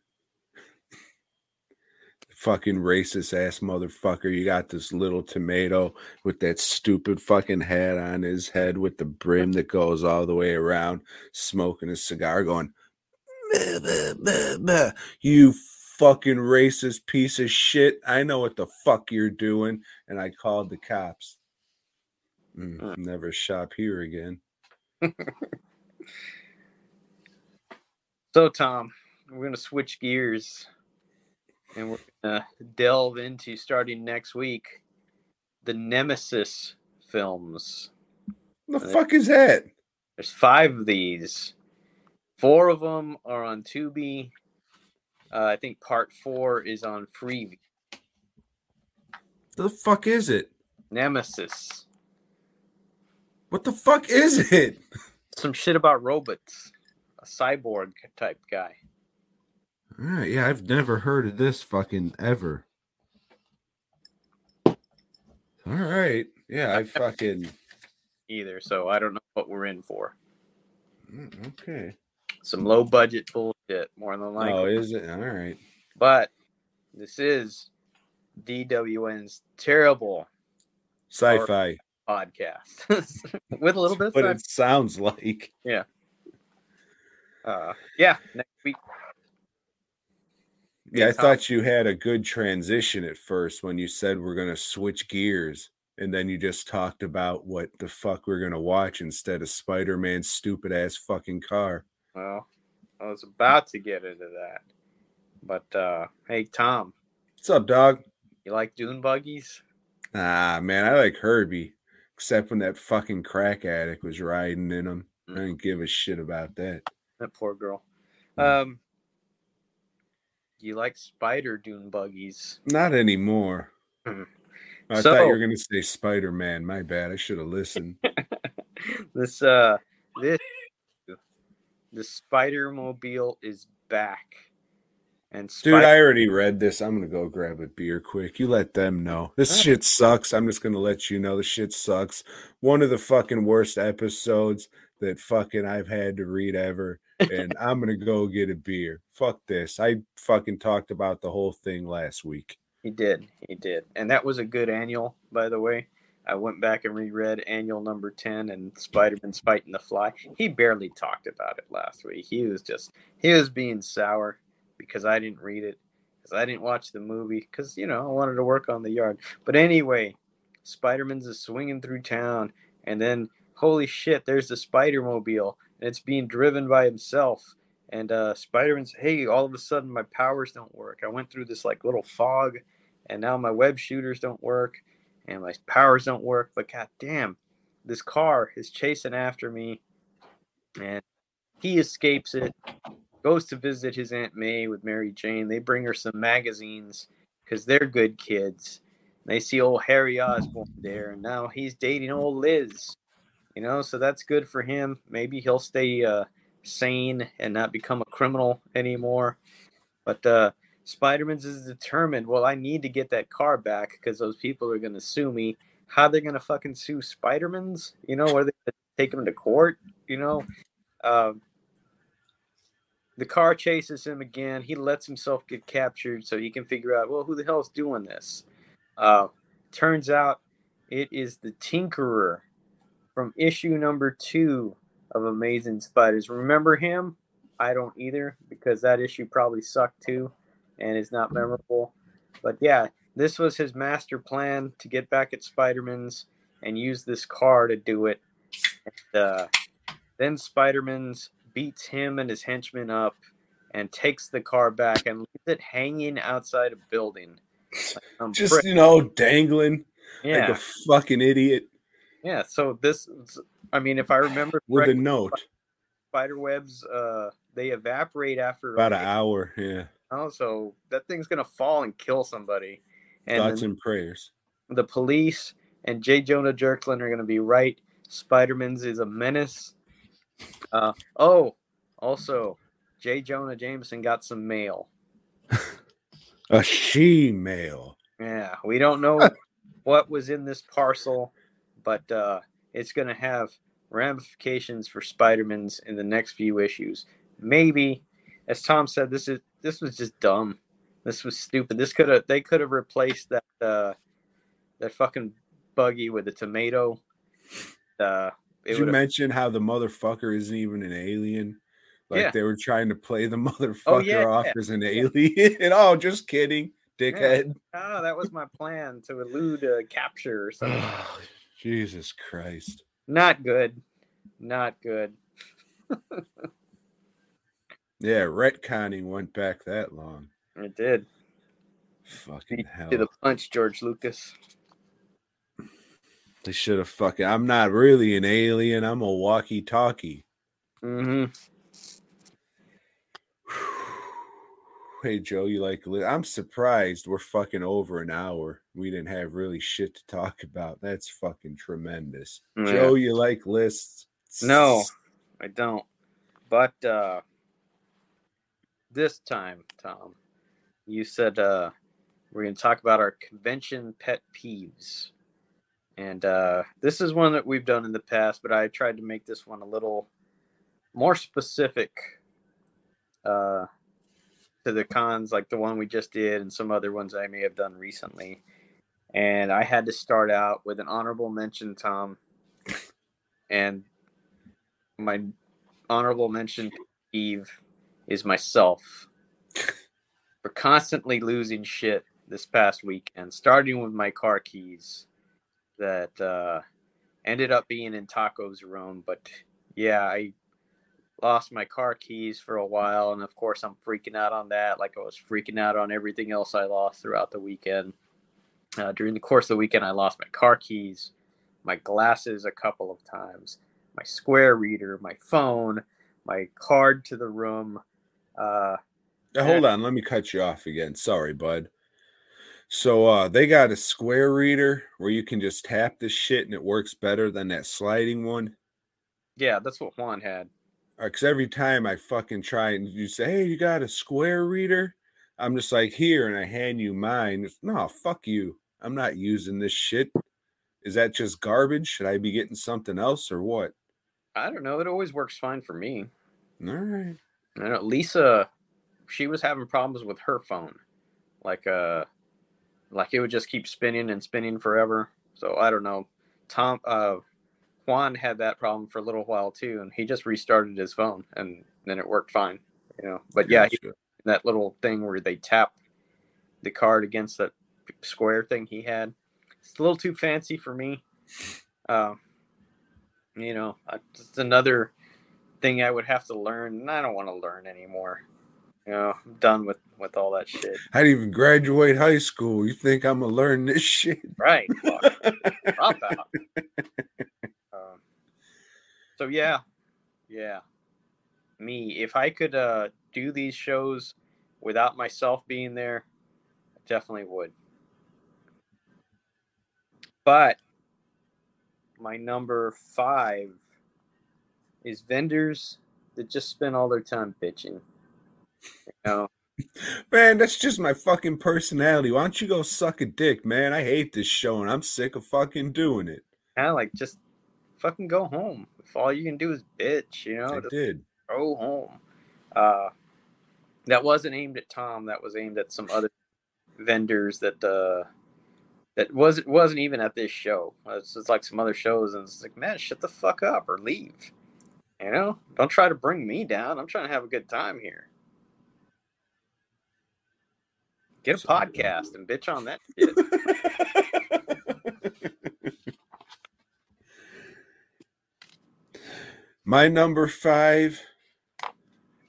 fucking racist ass motherfucker. You got this little tomato with that stupid fucking hat on his head with the brim that goes all the way around, smoking a cigar, going, "Bah, bah, bah, bah." You fucking racist piece of shit. I know what the fuck you're doing. And I called the cops. Mm, Mm. never shop here again. So, Tom, we're going to switch gears and we're going to delve into starting next week the Nemesis films. The fuck is that? There's five of these. Four of them are on Tubi. Uh, I think part four is on Freevee. The fuck is it? Nemesis. What the fuck is it? Some shit about robots. A cyborg type guy. All right, yeah, I've never heard of this fucking ever. All right, yeah, I fucking Either, so I don't know what we're in for. Mm, okay. Some low budget bullshit, more than likely. Oh, is it? All right. But this is DWN's terrible Sci-fi, podcast with a little bit sci- it sounds like. Yeah. Uh, yeah, next week. Yeah, I thought you had a good transition at first when you said we're gonna switch gears, and then you just talked about what the fuck we're gonna watch instead of Spider-Man's stupid ass fucking car. Well, I was about to get into that. But uh hey Tom, What's up, dog? you like dune buggies? Ah, man, I like Herbie, except when that fucking crack addict was riding in them. I didn't give a shit about that. That poor girl. Um you like spider dune buggies? Not anymore. Mhm. I thought you were gonna say Spider Man. My bad. I should have listened. this uh this the spider mobile is back And Dude, I already read this. I'm gonna go grab a beer quick. You let them know. This shit sucks. I'm just gonna let you know the shit sucks. One of the fucking worst episodes that fucking I've had to read ever. And I'm gonna go get a beer. Fuck this. I fucking talked about the whole thing last week. He did. He did. And that was a good annual, by the way. I went back and reread annual number 10 and Spider-Man's fighting the fly. He barely talked about it last week. He was just, he was being sour because I didn't read it, because I didn't watch the movie, because, you know, I wanted to work on the yard. But anyway, Spider-Man's is swinging through town, and then, holy shit, there's the Spider-Mobile, and it's being driven by himself. And uh, Spider-Man's, hey, all of a sudden my powers don't work. I went through this like little fog, and now my web shooters don't work, and my powers don't work. But god damn, this car is chasing after me, and he escapes it. Goes to visit his aunt May with Mary Jane. They bring her some magazines because they're good kids. They see old Harry Osborn there, and now he's dating old Liz. You know, so that's good for him. Maybe he'll stay uh, sane and not become a criminal anymore. But uh, Spider-Man's is determined. Well, I need to get that car back because those people are going to sue me. How they're going to fucking sue Spider-Man's? You know, are they take him to court? You know, um, the car chases him again. He lets himself get captured so he can figure out, well, who the hell's doing this? Uh, turns out it is the Tinkerer from issue number two of Amazing Spiders. Remember him? I don't either because that issue probably sucked too and is not memorable. But yeah, this was his master plan to get back at Spider-Man's and use this car to do it. And, uh, then Spider-Man's beats him and his henchmen up and takes the car back and leaves it hanging outside a building. Like Just prick. you know, dangling yeah, like a fucking idiot yeah. So this, I mean, if I remember with a note. spider webs uh they evaporate after About an hour. Yeah. Oh, so that thing's gonna fall and kill somebody. And Thoughts and prayers. the police and J. Jonah Jerklin are gonna be right. Spider-Man's is a menace. Uh oh, also J. Jonah Jameson got some mail. A she mail. Yeah, we don't know what was in this parcel, but uh it's gonna have ramifications for Spider-Man's in the next few issues. Maybe, as Tom said, this is this was just dumb. This was stupid. This could have they could have replaced that uh that fucking buggy with a tomato. Uh it Did you mention how the motherfucker isn't even an alien? Like Yeah. they were trying to play the motherfucker Oh, yeah, off yeah. as an alien. And oh, just kidding, dickhead. ah, that was my plan to elude uh, capture or something. Jesus Christ. Not good. Not good. Yeah, retconning went back that long. It did. Fucking hell. To the punch, George Lucas. They should have fucking. I'm not really an alien. I'm a walkie talkie. hmm Hey Joe, you like? I'm surprised we're fucking over an hour. We didn't have really shit to talk about. That's fucking tremendous. Joe, you like lists? No, I don't. But uh this time, Tom, you said uh we're gonna talk about our convention pet peeves. And uh this is one that we've done in the past, but I tried to make this one a little more specific uh to the cons like the one we just did and some other ones I may have done recently. And I had to start out with an honorable mention, Tom. And my honorable mention Eve is myself for constantly losing shit this past weekend, starting with my car keys that uh, ended up being in Taco's room. But yeah, I lost my car keys for a while, and of course, I'm freaking out on that, like I was freaking out on everything else I lost throughout the weekend. Uh, during the course of the weekend, I lost my car keys, my glasses a couple of times, my square reader, my phone, my card to the room. Uh, Hold on, let me cut you off again. Sorry, bud. So uh they got a square reader where you can just tap this shit and it works better than that sliding one. yeah, that's what Juan had. Because every time I fucking try and you say, "Hey, you got a square reader," I'm just like here, and I hand you mine. It's, no, fuck you. I'm not using this shit. Is that just garbage? Should I be getting something else or what? I don't know. It always works fine for me. All right. I know Lisa, she was having problems with her phone, like uh, like it would just keep spinning and spinning forever. So I don't know. Tom, uh, Juan had that problem for a little while too, and he just restarted his phone, and then it worked fine. You know, but yeah, he- that little thing where they tap the card against that square thing he had. It's a little too fancy for me. Uh, you know, it's another thing I would have to learn, and I don't want to learn anymore. You know, I'm done with with all that shit. I didn't even graduate high school. You think I'm gonna learn this shit? Right. Drop out. Um, so yeah, yeah. Me, if I could uh, do these shows without myself being there, I definitely would. But my number five is vendors that just spend all their time bitching. You know, Man, that's just my fucking personality. Why don't you go suck a dick, man? I hate this show and I'm sick of fucking doing it. kind of like just fucking go home. If all you can do is bitch, you know, I did. go home. Uh, that wasn't aimed at Tom. That was aimed at some other vendors that uh, that wasn't wasn't even at this show. It's just like some other shows, and it's like, man, shut the fuck up or leave. You know, don't try to bring me down. I'm trying to have a good time here. Get a podcast and bitch on that shit. My number five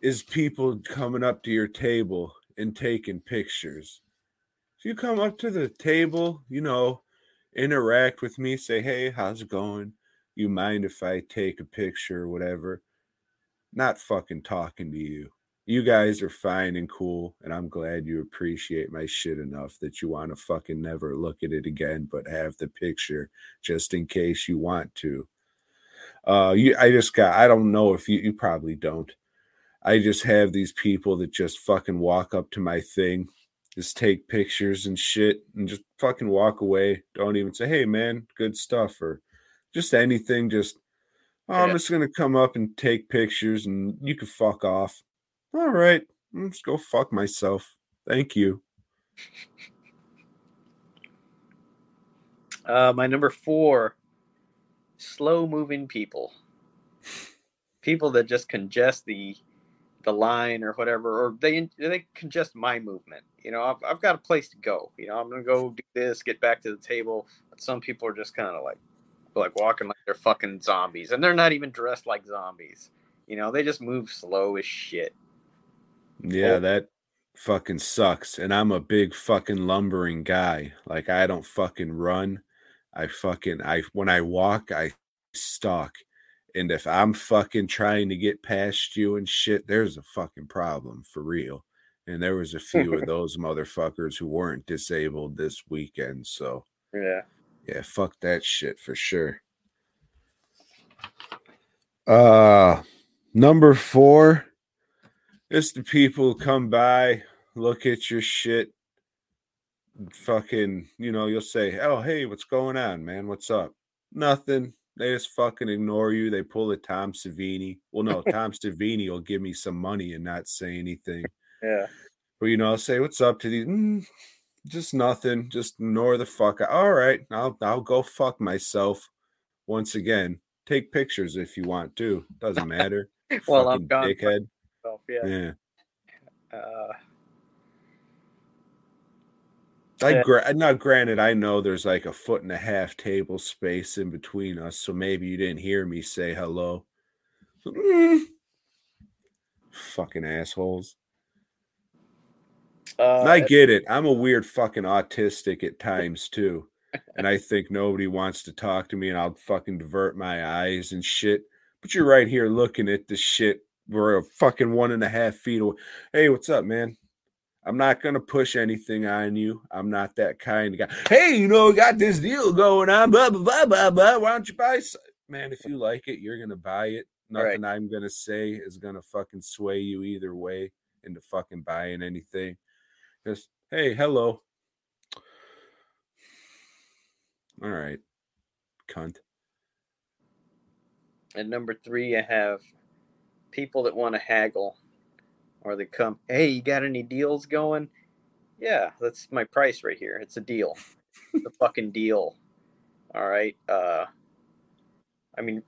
is people coming up to your table and taking pictures. If you come up to the table, you know, interact with me, say, hey, how's it going? You mind if I take a picture or whatever? Not fucking talking to you. You guys are fine and cool, and I'm glad you appreciate my shit enough that you want to fucking never look at it again, but have the picture just in case you want to. Uh, you, I just got. I don't know if you, you probably don't. I just have these people that just fucking walk up to my thing, just take pictures and shit, and just fucking walk away. Don't even say, "Hey, man, good stuff," or just anything. Just, oh, I'm Yeah. just gonna come up and take pictures, and you can fuck off. All right, let's go fuck myself. Thank you. Uh, my number four, slow moving people. People that just congest the the line or whatever, or they they congest my movement. You know, I've, I've got a place to go. You know, I'm gonna go do this, get back to the table. But some people are just kind of like like walking like they're fucking zombies, and they're not even dressed like zombies. You know, they just move slow as shit. Yeah, Oh. that fucking sucks. And I'm a big fucking lumbering guy. Like I don't fucking run. I fucking I when I walk, I stalk. And if I'm fucking trying to get past you and shit, there's a fucking problem for real. And there was a few of those motherfuckers who weren't disabled this weekend. So Yeah. Yeah, fuck that shit for sure. Uh number four It's the people who come by, look at your shit, fucking, you know, you'll say, Oh, hey, what's going on, man? What's up? Nothing. They just fucking ignore you. They pull a Tom Savini. Well, no, Tom Savini will give me some money and not say anything. Yeah. But you know, I'll say, "What's up to these?" "Mm, just nothing. Just ignore the fuck. All right, I'll I'll go fuck myself. Once again, take pictures if you want to. Doesn't matter. Well, I'm gone. dickhead. Myself, yeah. Yeah. Uh, I gra- now granted, I know there's like a foot and a half table space in between us, so maybe you didn't hear me say hello. Mm, fucking assholes. Uh, I get it. I'm a weird fucking autistic at times too. And I think nobody wants to talk to me and I'll fucking divert my eyes and shit. But you're right here looking at this shit. We're a fucking one and a half feet away. Hey, what's up, man? I'm not gonna push anything on you. I'm not that kind of guy. Hey, you know, got this deal going on. Blah blah blah blah blah. Why don't you buy? Some? Man, if you like it, you're gonna buy it. Right. Nothing I'm gonna say is gonna fucking sway you either way into fucking buying anything. Just hey, hello. All right, cunt. At number three, I have people that want to haggle, or they come, "Hey, you got any deals going?" Yeah, that's my price right here. It's a deal. A fucking deal. All right. Uh, I mean,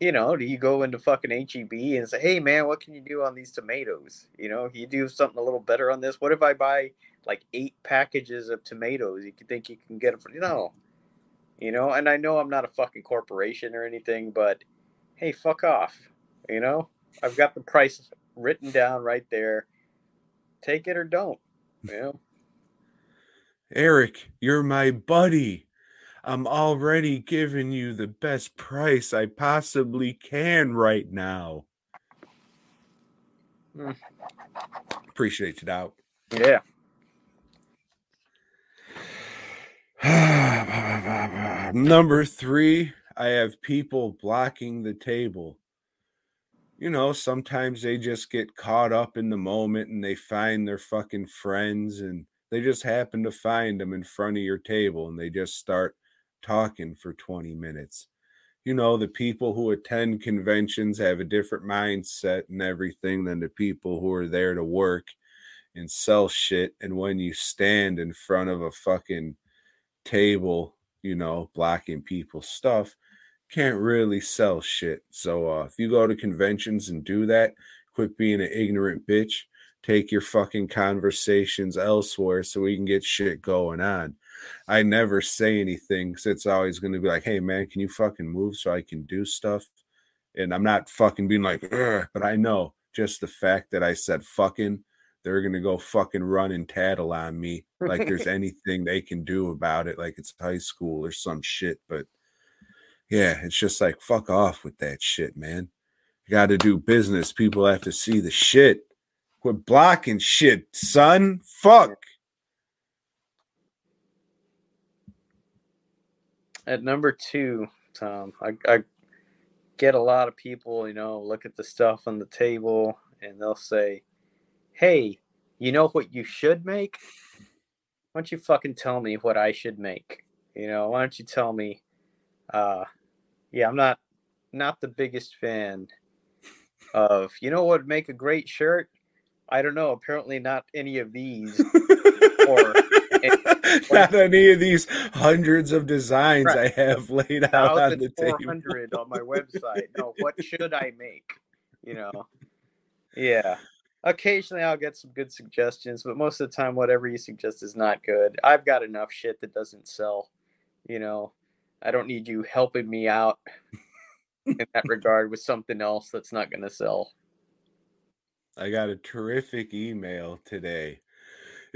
you know, do you go into fucking HEB and say, "Hey, man, what can you do on these tomatoes?" You know, you do something a little better on this. What if I buy like eight packages of tomatoes? You think you can get them for no. You know, and I know I'm not a fucking corporation or anything, but hey, fuck off. You know, I've got the price written down right there. Take it or don't. You know. Eric, you're my buddy. I'm already giving you the best price I possibly can right now. Hmm. Appreciate it out. Yeah. Number three, I have people blocking the table. You know, sometimes they just get caught up in the moment and they find their fucking friends and they just happen to find them in front of your table and they just start talking for 20 minutes. You know, the people who attend conventions have a different mindset and everything than the people who are there to work and sell shit. And when you stand in front of a fucking table, you know, blocking people's stuff, can't really sell shit. So uh, if you go to conventions and do that, quit being an ignorant bitch. Take your fucking conversations elsewhere so we can get shit going on. I never say anything because it's always going to be like, hey, man, can you fucking move so I can do stuff? And I'm not fucking being like, but I know just the fact that I said fucking, they're going to go fucking run and tattle on me like there's anything they can do about it, like it's high school or some shit. But yeah, it's just like, fuck off with that shit, man. You got to do business. People have to see the shit. Quit blocking shit, son. Fuck. At number two, Tom, I, I get a lot of people, you know, look at the stuff on the table and they'll say, Hey, you know what you should make? Why don't you fucking tell me what I should make? You know, why don't you tell me? Uh, yeah, I'm not not the biggest fan of. You know what would make a great shirt? I don't know. Apparently, not any of these. or not any of these hundreds of designs Right. I have laid out on the table. 1,400 on my website. No, what should I make? You know, yeah. Occasionally, I'll get some good suggestions, but most of the time, whatever you suggest is not good. I've got enough shit that doesn't sell. You know, I don't need you helping me out in that regard with something else that's not going to sell. I got a terrific email today.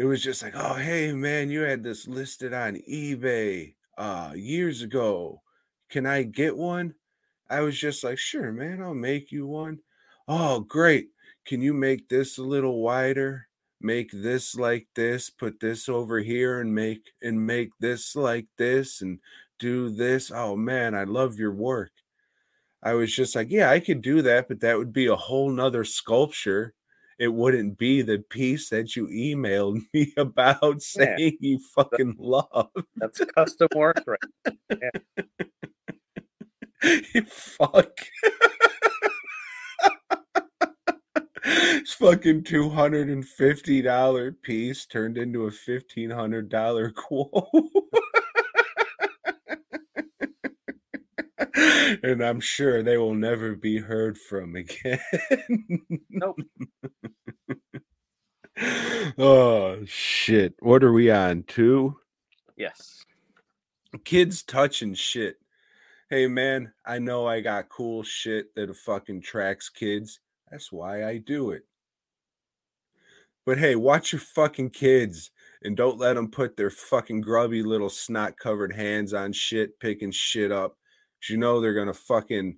It was just like, oh hey man, you had this listed on eBay uh years ago. Can I get one? I was just like, sure, man, I'll make you one. Oh, great. Can you make this a little wider? Make this like this, put this over here and make and make this like this and do this. Oh man, I love your work. I was just like, yeah, I could do that, but that would be a whole nother sculpture. It wouldn't be the piece that you emailed me about saying you fucking love. That's custom work, right? you fuck. It's fucking two hundred and fifty dollar piece turned into a fifteen hundred dollar quote. and I'm sure they will never be heard from again. Nope. oh shit. What are we on? Two? Yes. kids touching shit. Hey man, I know I got cool shit that fucking tracks kids. That's why I do it. But hey, watch your fucking kids and don't let them put their fucking grubby little snot covered hands on shit, picking shit up. You know they're gonna fucking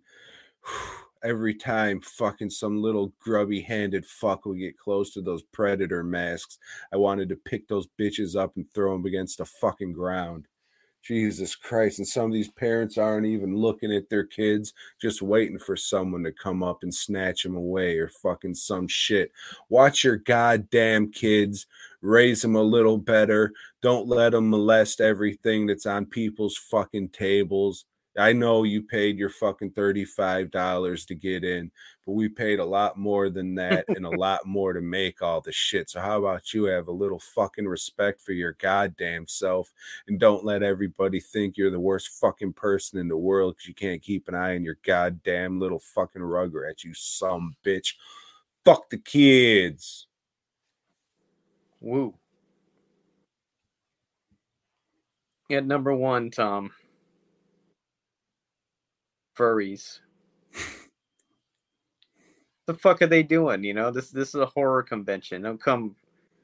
every time fucking some little grubby handed fuck will get close to those predator masks. I wanted to pick those bitches up and throw them against the fucking ground Jesus Christ. And some of these parents aren't even looking at their kids, just waiting for someone to come up and snatch them away or fucking some shit. Watch your goddamn kids, raise them a little better. Don't let them molest everything that's on people's fucking tables. I know you paid your fucking $35 to get in, but we paid a lot more than that and a lot more to make all the shit. So how about you have a little fucking respect for your goddamn self and don't let everybody think you're the worst fucking person in the world because you can't keep an eye on your goddamn little fucking rugrat, you some bitch. Fuck the kids. Woo. At number one, Tom. Furries. the fuck are they doing? You know, this this is a horror convention. Don't come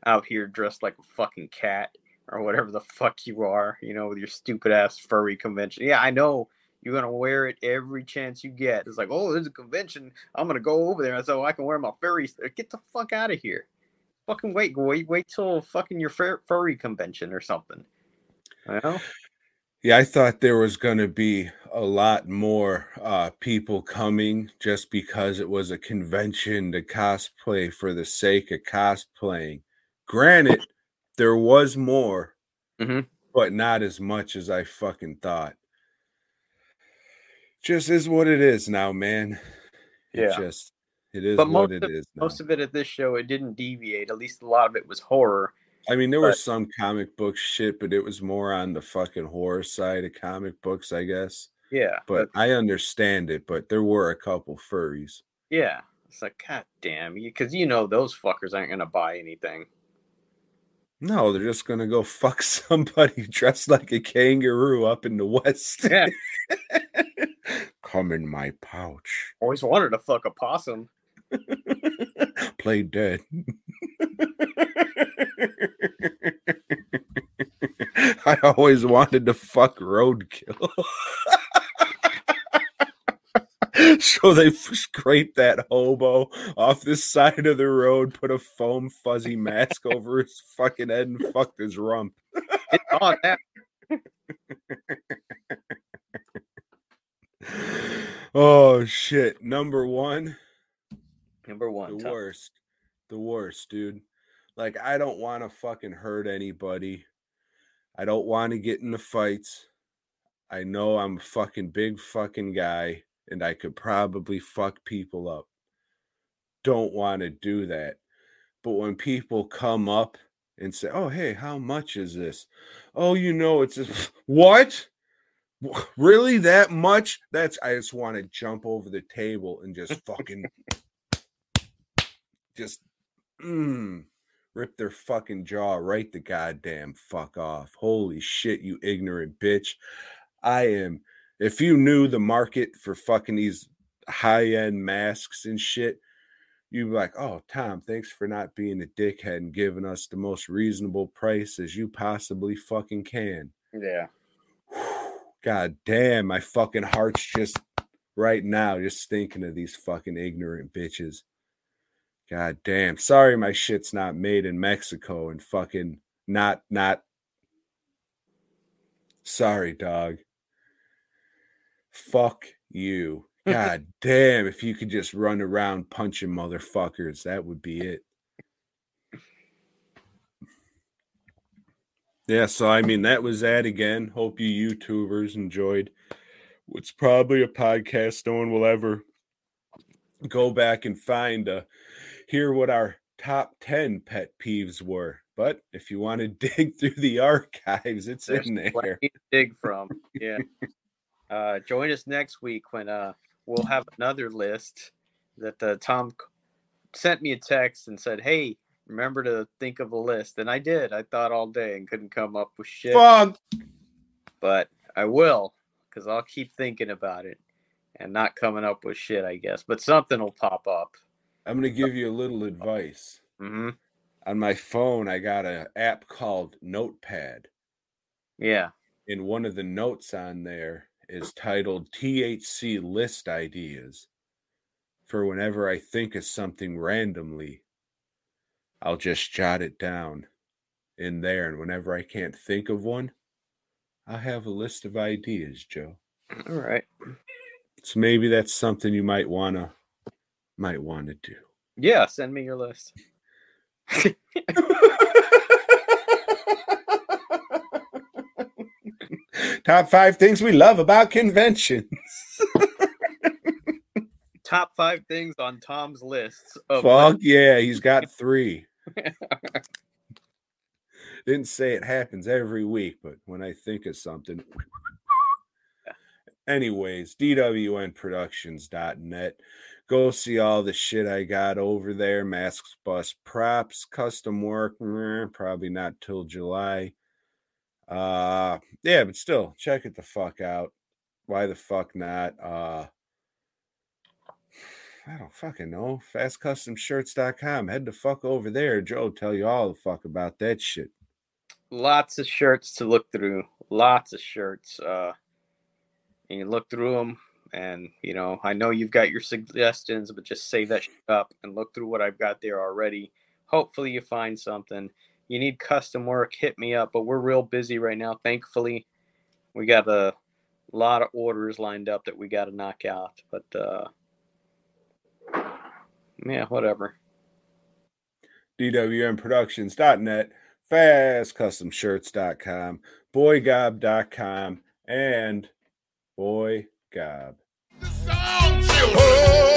out here dressed like a fucking cat or whatever the fuck you are, you know, with your stupid ass furry convention. Yeah, I know you're gonna wear it every chance you get. It's like, oh, there's a convention. I'm gonna go over there so I can wear my furry. Get the fuck out of here. Fucking wait, wait, wait till fucking your fur- furry convention or something. Know? Yeah, I thought there was to be a lot more uh, people coming just because it was a convention to cosplay for the sake of cosplaying. Granted, there was more, Mhm. but not as much as I fucking thought. Just is what it is now, man. It Yeah. just it is But what most it of- is now. Most of it at this show, it didn't deviate. At least a lot of it was horror. I mean, there was some comic book shit, but it was more on the fucking horror side of comic books, I guess. Yeah, But I understand it, but there were a couple furries. yeah, it's like god damn you, because you know those fuckers aren't gonna buy anything. No, they're just gonna go fuck somebody dressed like a kangaroo up in the west. Yeah. Come in my pouch. Always wanted to fuck a possum. Play dead. I always wanted to fuck roadkill. so they scraped that hobo off the side of the road, put a foam fuzzy mask over his fucking head, and fucked his rump. It's on that. Oh shit! Number one. Number one. the Tom. worst the worst dude like i don't want to fucking hurt anybody i don't want to get into fights i know i'm a fucking big fucking guy and i could probably fuck people up. Don't want to do that. But when people come up and say oh hey how much is this? Oh you know it's what? Really that much? That's i just want to jump over the table and just fucking just mm, rip their fucking jaw right the goddamn fuck off. Holy shit, you ignorant bitch. I am if you knew the market for fucking these high-end masks and shit, you'd be like, oh Tom, thanks for not being a dickhead and giving us the most reasonable price as you possibly fucking can. Yeah. God damn, my fucking heart's just right now, just thinking of these fucking ignorant bitches. God damn. Sorry my shit's not made in Mexico and fucking not not sorry, dog. Fuck you. God damn, if you could just run around punching motherfuckers, that would be it. Yeah, so I mean that was that again. Hope you YouTubers enjoyed. What's probably a podcast no one will ever go back and find uh hear what our top 10 pet peeves were. But if you want to dig through the archives, it's There's in there. to dig from. Yeah. Uh, join us next week when uh, we'll have another list that uh, Tom sent me a text and said, "Hey, remember to think of a list." And I did. I thought all day and couldn't come up with shit, Fuck. but I will because I'll keep thinking about it and not coming up with shit. I guess, but something will pop up. I'm gonna give you a little advice. hmm On my phone, I got an app called Notepad. Yeah. In one of the notes on there is titled THC list ideas. For whenever I think of something randomly, I'll just jot it down in there. And whenever I can't think of one, I have a list of ideas, Joe. All right. So maybe that's something you might wanna might want to do. Yeah, send me your list. Top five things we love about conventions. Top five things on Tom's list. of Fuck yeah, he's got three. Didn't say it happens every week, but when I think of something. Anyways, DWNProductions.net. Go see all the shit I got over there. Masks, bus, props, custom work. Probably not till July. Uh yeah, but still, check it the fuck out. Why the fuck not? Uh I don't fucking know. FastCustomShirts.com. Head the fuck over there. Joe tell you all the fuck about that shit. lots of shirts to look through. Lots of shirts. Uh, and you look through them, and you know, I know you've got your suggestions, but just save that up and look through what I've got there already. Hopefully, you find something. You need custom work, hit me up. But we're real busy right now. Thankfully, we got a lot of orders lined up that we got to knock out. But uh, yeah, whatever. DWNProductions.net, FastCustomShirts.com, BoyGob.com, and BoyGob. Oh,